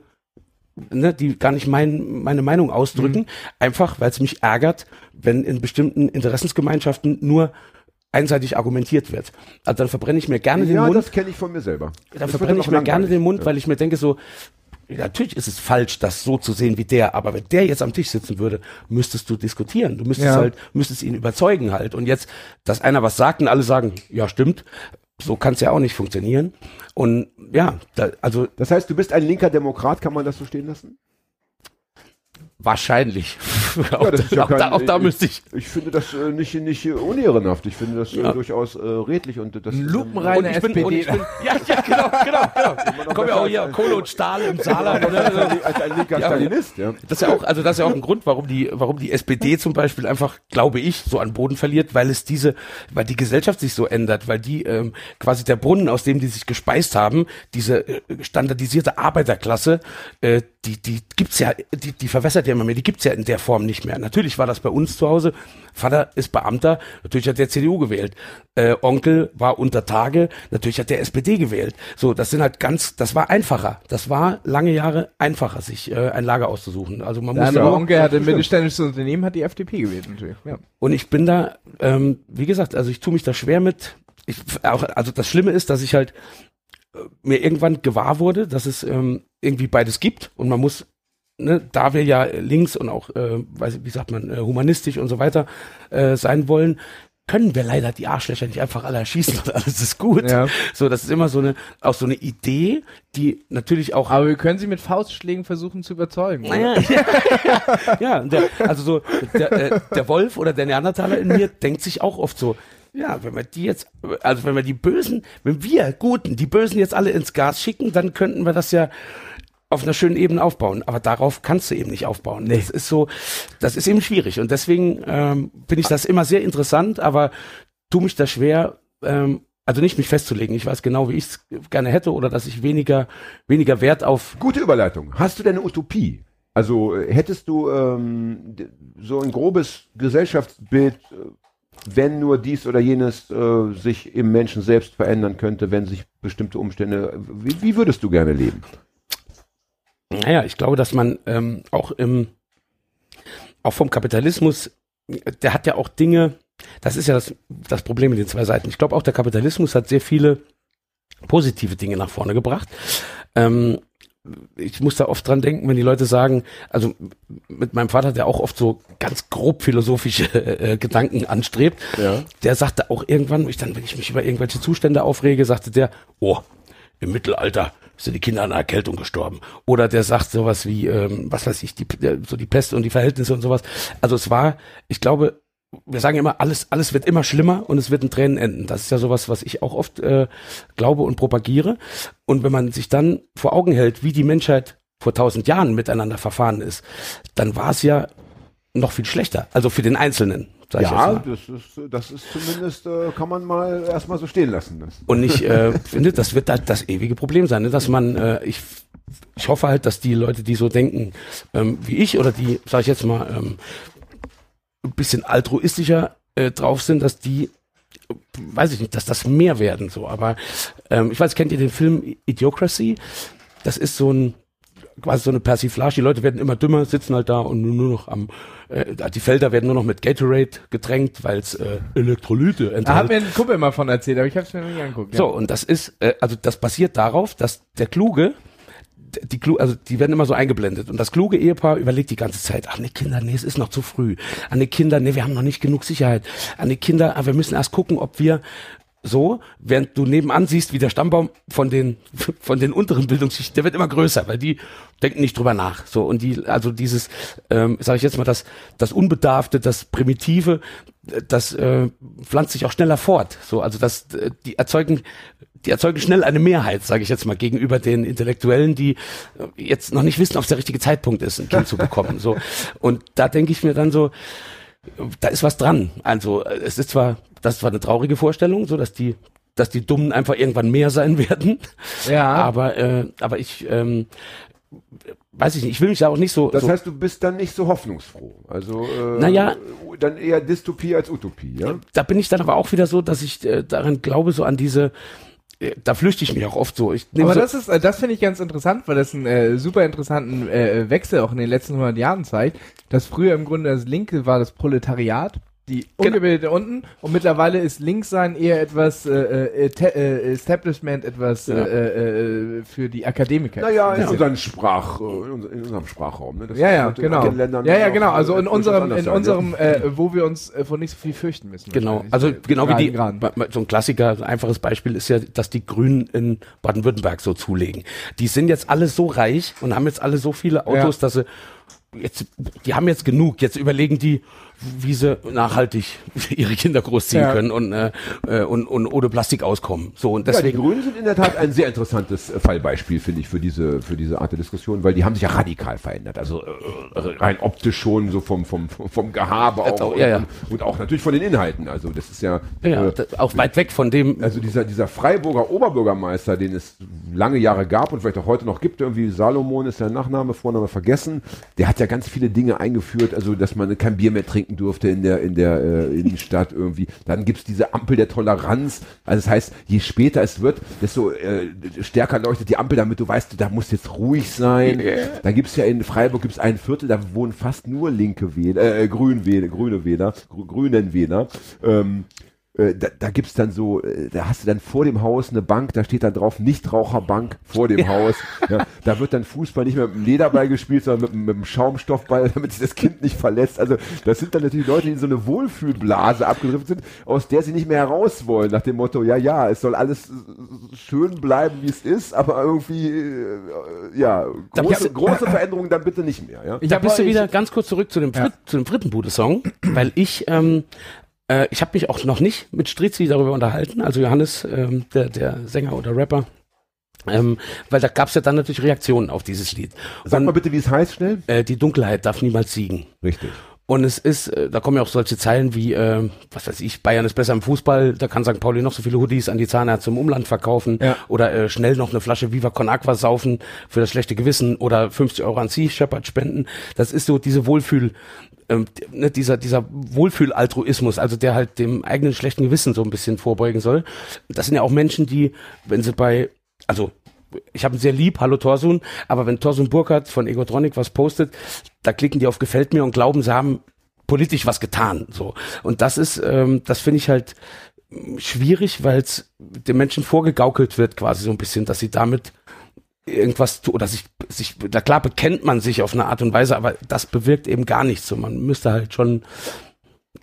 ne, die gar nicht mein, meine Meinung ausdrücken, einfach weil es mich ärgert, wenn in bestimmten Interessensgemeinschaften nur einseitig argumentiert wird. Also dann verbrenne ich mir gerne den ja, Mund. das kenne ich von mir selber. Dann Das verbrenne ich mir gerne den Mund, Ja. weil ich mir denke so, ja, natürlich ist es falsch, das so zu sehen wie der, aber wenn der jetzt am Tisch sitzen würde, müsstest du diskutieren. Du müsstest Ja. halt, müsstest ihn überzeugen halt. Und jetzt, dass einer was sagt und alle sagen, ja, stimmt, so kann es ja auch nicht funktionieren. Und ja, da, also Das heißt, du bist ein linker Demokrat, kann man das so stehen lassen? wahrscheinlich. auch, ist da, ja auch, da, kein- auch da müsste ich. Ich finde das äh, nicht, nicht äh, unehrenhaft. Ich finde das Ja. äh, durchaus äh, redlich und das Lupenreine Und ich bin, SPD. ich bin, ja, ja, genau, genau, genau. Kommen ja auch hier Kohle und Stahl im Saarland. Oder? als ein linker Ja. Stalinist, ja. Das ist ja auch, also das ist ja auch ein Grund, warum die, warum die SPD zum Beispiel einfach, glaube ich, so an Boden verliert, weil es diese, weil die Gesellschaft sich so ändert, weil die ähm, quasi der Brunnen, aus dem die sich gespeist haben, diese äh, standardisierte Arbeiterklasse, äh, die, die gibt's ja, die, die verwässert ja immer mehr, die gibt's ja in der Form nicht mehr. Natürlich war das bei uns zu Hause. Vater ist Beamter, natürlich hat der CDU gewählt. Äh, Onkel war unter Tage, natürlich hat der SPD gewählt. So, das sind halt ganz, das war einfacher. Das war lange Jahre einfacher, sich äh, ein Lager auszusuchen. Also man muss ja, Onkel hatte ein mittelständisches Unternehmen, hat die FDP gewählt natürlich. Ja. und ich bin da, ähm, wie gesagt, also ich tue mich da schwer mit. Ich, auch, also das Schlimme ist, dass ich halt äh, mir irgendwann gewahr wurde, dass es ähm, irgendwie beides gibt und man muss, ne, da wir ja links und auch, äh, weiß, ich, wie sagt man, äh, humanistisch und so weiter äh, sein wollen, können wir leider die Arschlöcher nicht einfach alle erschießen und alles ist gut. Ja. So, das ist immer so eine, auch so eine Idee, die natürlich auch Aber wir können sie mit Faustschlägen versuchen zu überzeugen. oder? naja, ja, der, also so der, äh, der Wolf oder der Neandertaler in mir denkt sich auch oft so, ja, wenn wir die jetzt, also wenn wir die Bösen, wenn wir Guten die Bösen jetzt alle ins Gas schicken, dann könnten wir das ja auf einer schönen Ebene aufbauen. Aber darauf kannst du eben nicht aufbauen. Das ist so, das ist eben schwierig. Und deswegen ähm, finde ich das immer sehr interessant, aber tu mich da schwer, ähm, also nicht mich festzulegen. Ich weiß genau, wie ich es gerne hätte oder dass ich weniger, weniger Wert auf Gute Überleitung. Hast du denn eine Utopie? Also äh, hättest du ähm, so ein grobes Gesellschaftsbild, äh, wenn nur dies oder jenes äh, sich im Menschen selbst verändern könnte, wenn sich bestimmte Umstände, wie, wie würdest du gerne leben? Naja, ich glaube, dass man ähm, auch im, auch vom Kapitalismus, der hat ja auch Dinge, das ist ja das, das Problem mit den zwei Seiten. Ich glaube auch der Kapitalismus hat sehr viele positive Dinge nach vorne gebracht. Ähm, ich muss da oft dran denken, wenn die Leute sagen, also mit meinem Vater, der auch oft so ganz grob philosophische äh, Gedanken anstrebt, Ja. der sagte auch irgendwann, ich dann, wenn ich mich über irgendwelche Zustände aufrege, sagte der, oh, im Mittelalter sind die Kinder an einer Erkältung gestorben. Oder der sagt sowas wie, ähm, was weiß ich, die, so die Pest und die Verhältnisse und sowas. Also es war, ich glaube, wir sagen immer, alles, alles wird immer schlimmer und es wird in Tränen enden. Das ist ja sowas, was ich auch oft äh, glaube und propagiere. Und wenn man sich dann vor Augen hält, wie die Menschheit vor tausend Jahren miteinander verfahren ist, dann war es ja noch viel schlechter. Also für den Einzelnen. Ja, das ist, das ist zumindest, äh, kann man mal erstmal so stehen lassen. Das. Und ich äh, finde, das wird halt das ewige Problem sein, ne? dass man, äh, ich, ich hoffe halt, dass die Leute, die so denken ähm, wie ich oder die, sag ich jetzt mal, ähm, ein bisschen altruistischer äh, drauf sind, dass die, weiß ich nicht, dass das mehr werden so. Aber ähm, ich weiß, kennt ihr den Film Idiocracy? Das ist so ein quasi so eine Persiflage. Die Leute werden immer dümmer, sitzen halt da und nur, noch am, äh, die Felder werden nur noch mit Gatorade getränkt, weil es äh, Elektrolyte Da hat enthält. mir ein Kumpel mal von erzählt, aber ich habe es mir noch nie angeguckt. So, und das ist, äh, also das basiert darauf, dass der Kluge, die Klu also die werden immer so eingeblendet und das kluge Ehepaar überlegt die ganze Zeit, ach ne Kinder, nee, es ist noch zu früh. An die Kinder, nee, wir haben noch nicht genug Sicherheit. An die Kinder, ah, wir müssen erst gucken, ob wir so, während du nebenan siehst, wie der Stammbaum von den von den unteren Bildungsschichten, der wird immer größer, weil die denken nicht drüber nach. So und die, also dieses, ähm, sage ich jetzt mal, das das Unbedarfte, das Primitive, das äh, pflanzt sich auch schneller fort. So, also das, die erzeugen die erzeugen schnell eine Mehrheit, sage ich jetzt mal, gegenüber den Intellektuellen, die äh, jetzt noch nicht wissen, ob es der richtige Zeitpunkt ist, ein Kind zu bekommen. So und da denke ich mir dann so, da ist was dran. Also es ist zwar, das ist zwar eine traurige Vorstellung, so dass die dass die Dummen einfach irgendwann mehr sein werden. Ja. Aber, äh, aber ich, ähm, weiß ich nicht, ich will mich da auch nicht so. Das so heißt, du bist dann nicht so hoffnungsfroh. Also äh, Naja. dann eher Dystopie als Utopie, ja? da bin ich dann aber auch wieder so, dass ich äh, daran glaube, so an diese, äh, da flüchte ich mich auch oft so. Ich Aber so, das ist, äh, das finde ich ganz interessant, weil das einen äh, super interessanten äh, Wechsel auch in den letzten 100 Jahren zeigt, dass früher im Grunde das Linke war das Proletariat, die Genau. Ungebildete unten und mittlerweile ist Linkssein eher etwas äh, äh, äh, Establishment, etwas Ja. äh, äh, für die Akademiker. Naja, in Ja. unserem Sprach, äh, in unser- in unserem Sprachraum. Ne? Das Ja, ja, genau. Ja, ja, genau. äh, Also in unserem, in sein, unserem, äh, wo wir uns äh, vor nicht so viel fürchten müssen. Genau, also Äh, genau wie die, Graden. so ein Klassiker, ein einfaches Beispiel ist ja, dass die Grünen in Baden-Württemberg so zulegen. Die sind jetzt alle so reich und haben jetzt alle so viele Autos, dass sie jetzt, die haben jetzt genug. Jetzt überlegen die, wie sie nachhaltig ihre Kinder großziehen Ja. können und, äh, äh, und, und ohne Plastik auskommen. So und Ja, die deswegen. Grünen sind in der Tat ein sehr interessantes äh, Fallbeispiel, finde ich, für diese, für diese Art der Diskussion, weil die haben sich ja radikal verändert. Also äh, rein optisch schon, so vom, vom, vom Gehabe auch. auch, ja, ja. Und, und auch natürlich von den Inhalten. Also das ist ja, ja, äh, auch weit weg von dem. also dieser, dieser Freiburger Oberbürgermeister, den es lange Jahre gab und vielleicht auch heute noch gibt, irgendwie Salomon ist der Nachname, Vorname vergessen, der hat ja ganz viele Dinge eingeführt, also dass man kein Bier mehr trinken durfte in der, in der äh, Innenstadt irgendwie. Dann gibt's diese Ampel der Toleranz. Also das heißt, je später es wird, desto äh, stärker leuchtet die Ampel, damit du weißt, da muss jetzt ruhig sein. Dann gibt's ja in Freiburg gibt's ein Viertel, da wohnen fast nur linke Wähler, äh, Grünwähler, grüne Wähler, Grü grünen Wähler. Ähm, äh, da, da gibt's dann so, äh, da hast du dann vor dem Haus eine Bank, da steht dann drauf Nichtraucherbank vor dem Haus. Ja, da wird dann Fußball nicht mehr mit dem Lederball gespielt, sondern mit, dem- mit dem Schaumstoffball, damit sich das Kind nicht verletzt. Also das sind dann natürlich Leute, die in so eine Wohlfühlblase abgedriftet sind, aus der sie nicht mehr heraus wollen, nach dem Motto, ja, ja, es soll alles schön bleiben, wie es ist, aber irgendwie, äh, ja, große, große Veränderungen dann bitte nicht mehr. Ja? Ich da bist du ich- wieder ganz kurz zurück zu dem, Frit zu dem Frittenbude-Song, weil ich, ähm, äh, ich habe mich auch noch nicht mit Strizzi darüber unterhalten, also Johannes, ähm, der, der Sänger oder Rapper, ähm, weil da gab's ja dann natürlich Reaktionen auf dieses Lied. Sag Und, mal bitte, wie es heißt, schnell. äh, die Dunkelheit darf niemals siegen. Richtig. Und es ist, äh, da kommen ja auch solche Zeilen wie, äh, was weiß ich, Bayern ist besser im Fußball, da kann St. Pauli noch so viele Hoodies an die Zahnärzte im Umland verkaufen Ja. oder äh, schnell noch eine Flasche Viva Con Aqua saufen für das schlechte Gewissen oder 50 Euro an Sea Shepherd spenden. Das ist so diese Wohlfühl, ähm, ne, dieser, dieser Wohlfühl-Altruismus, also der halt dem eigenen schlechten Gewissen so ein bisschen vorbeugen soll. Das sind ja auch Menschen, die, wenn sie bei, also ich habe ihn sehr lieb, hallo Torsun, aber wenn Torsun Burkhardt von Egotronic was postet, da klicken die auf gefällt mir und glauben, sie haben politisch was getan, so. Und das ist, ähm, das finde ich halt mm, schwierig, weil es den Menschen vorgegaukelt wird, quasi so ein bisschen, dass sie damit irgendwas tu oder sich, sich, da klar bekennt man sich auf eine Art und Weise, aber das bewirkt eben gar nichts. So, man müsste halt schon,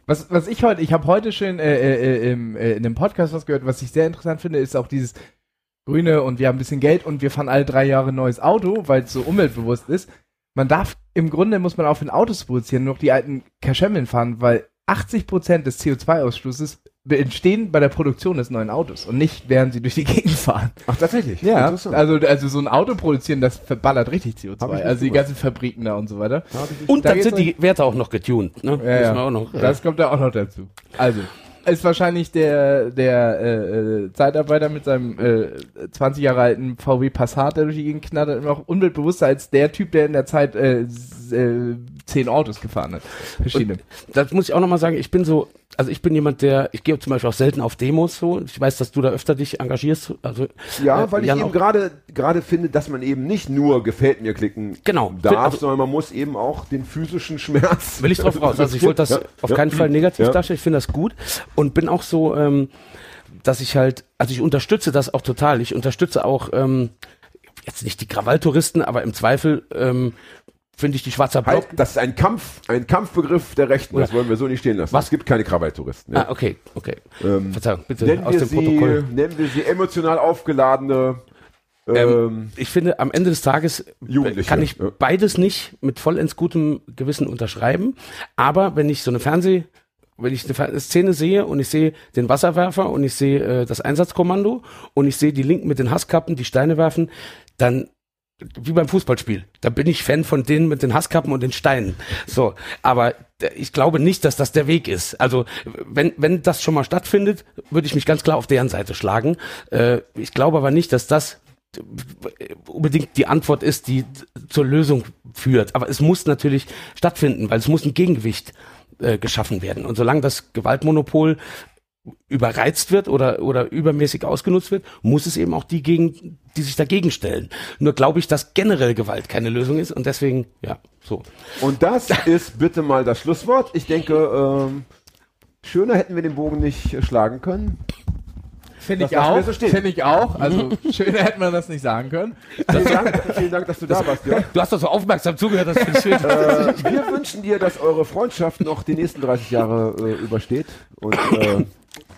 Was, was ich heute, ich habe heute schön äh, äh, im, äh, in einem Podcast was gehört, was ich sehr interessant finde, ist auch dieses Grüne und wir haben ein bisschen Geld und wir fahren alle drei Jahre ein neues Auto, weil es so umweltbewusst ist. Man darf, im Grunde muss man aufhören, Autos zu produzieren, nur noch die alten Kaschemmeln fahren, weil 80% des CO2-Ausstoßes entstehen bei der Produktion des neuen Autos und nicht, während sie durch die Gegend fahren. Ach, tatsächlich. Ja, also, also so ein Auto produzieren, das verballert richtig CO2. Hab ich nicht Also die ganzen Fabriken da und so weiter. Und Da dann sind die Werte auch noch getuned, ne? Ja, ja. auch noch. Das kommt da auch noch dazu. Also, ist wahrscheinlich der, der äh, äh, Zeitarbeiter mit seinem äh, 20 Jahre alten VW Passat, der durch die Gegend knattert, immer noch umweltbewusster als der Typ, der in der Zeit äh, äh, zehn Autos gefahren hat. Verschiedene. das muss ich auch nochmal sagen, ich bin so, also ich bin jemand, der, ich gehe zum Beispiel auch selten auf Demos so. Ich weiß, dass du da öfter dich engagierst. Also Ja, äh, weil ich Jan eben auch- gerade gerade finde, dass man eben nicht nur gefällt mir klicken Genau. darf, Also- sondern man muss eben auch den physischen Schmerz. will ich drauf raus. Also ich wollte das Ja, auf ja. keinen Fall negativ Ja. darstellen. Ich finde das gut und bin auch so, ähm, dass ich halt, also ich unterstütze das auch total. Ich unterstütze auch ähm, jetzt nicht die Krawalltouristen, aber im Zweifel ähm, finde ich die Schwarzer Block. Halt, das ist ein Kampf, ein Kampfbegriff der Rechten. Das wollen wir so nicht stehen lassen. Was? Es gibt keine Krawalltouristen. Ah, Ja. okay, okay. Ähm, Verzeihung, bitte nennen, aus dem sie, Protokoll. nennen wir sie emotional aufgeladene ähm, Ich finde, am Ende des Tages kann ich beides nicht mit vollends gutem Gewissen unterschreiben. Aber wenn ich so eine Fernseh, wenn ich eine Szene sehe und ich sehe den Wasserwerfer und ich sehe äh, das Einsatzkommando und ich sehe die Linken mit den Hasskappen, die Steine werfen, dann wie beim Fußballspiel. Da bin ich Fan von denen mit den Hasskappen und den Steinen. So, aber ich glaube nicht, dass das der Weg ist. Also wenn, wenn das schon mal stattfindet, würde ich mich ganz klar auf deren Seite schlagen. Äh, ich glaube aber nicht, dass das unbedingt die Antwort ist, die zur Lösung führt. Aber es muss natürlich stattfinden, weil es muss ein Gegengewicht äh, geschaffen werden. Und solange das Gewaltmonopol überreizt wird oder, oder übermäßig ausgenutzt wird, muss es eben auch die gegen, die sich dagegen stellen. Nur glaube ich, dass generell Gewalt keine Lösung ist und deswegen, ja, so. Und das ist bitte mal das Schlusswort. Ich denke, ähm, schöner hätten wir den Bogen nicht schlagen können. Finde Das ich auch. so. Finde ich auch. Also schöner hätte man das nicht sagen können. Vielen Dank, vielen Dank dass du da warst, Jörg. Du hast doch so aufmerksam zugehört, das finde ich schön. Äh, wir wünschen dir, dass eure Freundschaft noch die nächsten 30 Jahre äh, übersteht und äh,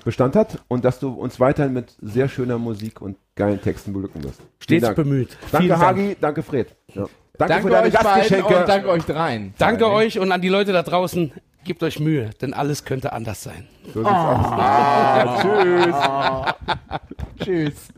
Bestand hat und dass du uns weiterhin mit sehr schöner Musik und geilen Texten beglücken wirst. Stets Dank. bemüht. Danke Vielen Dank. Hagi, danke Fred. Ja. Danke, Danke für deine euch beiden und danke euch dreien. Danke euch und an die Leute da draußen, gebt euch Mühe, denn alles könnte anders sein. So sieht's aus. Ah, tschüss. Tschüss.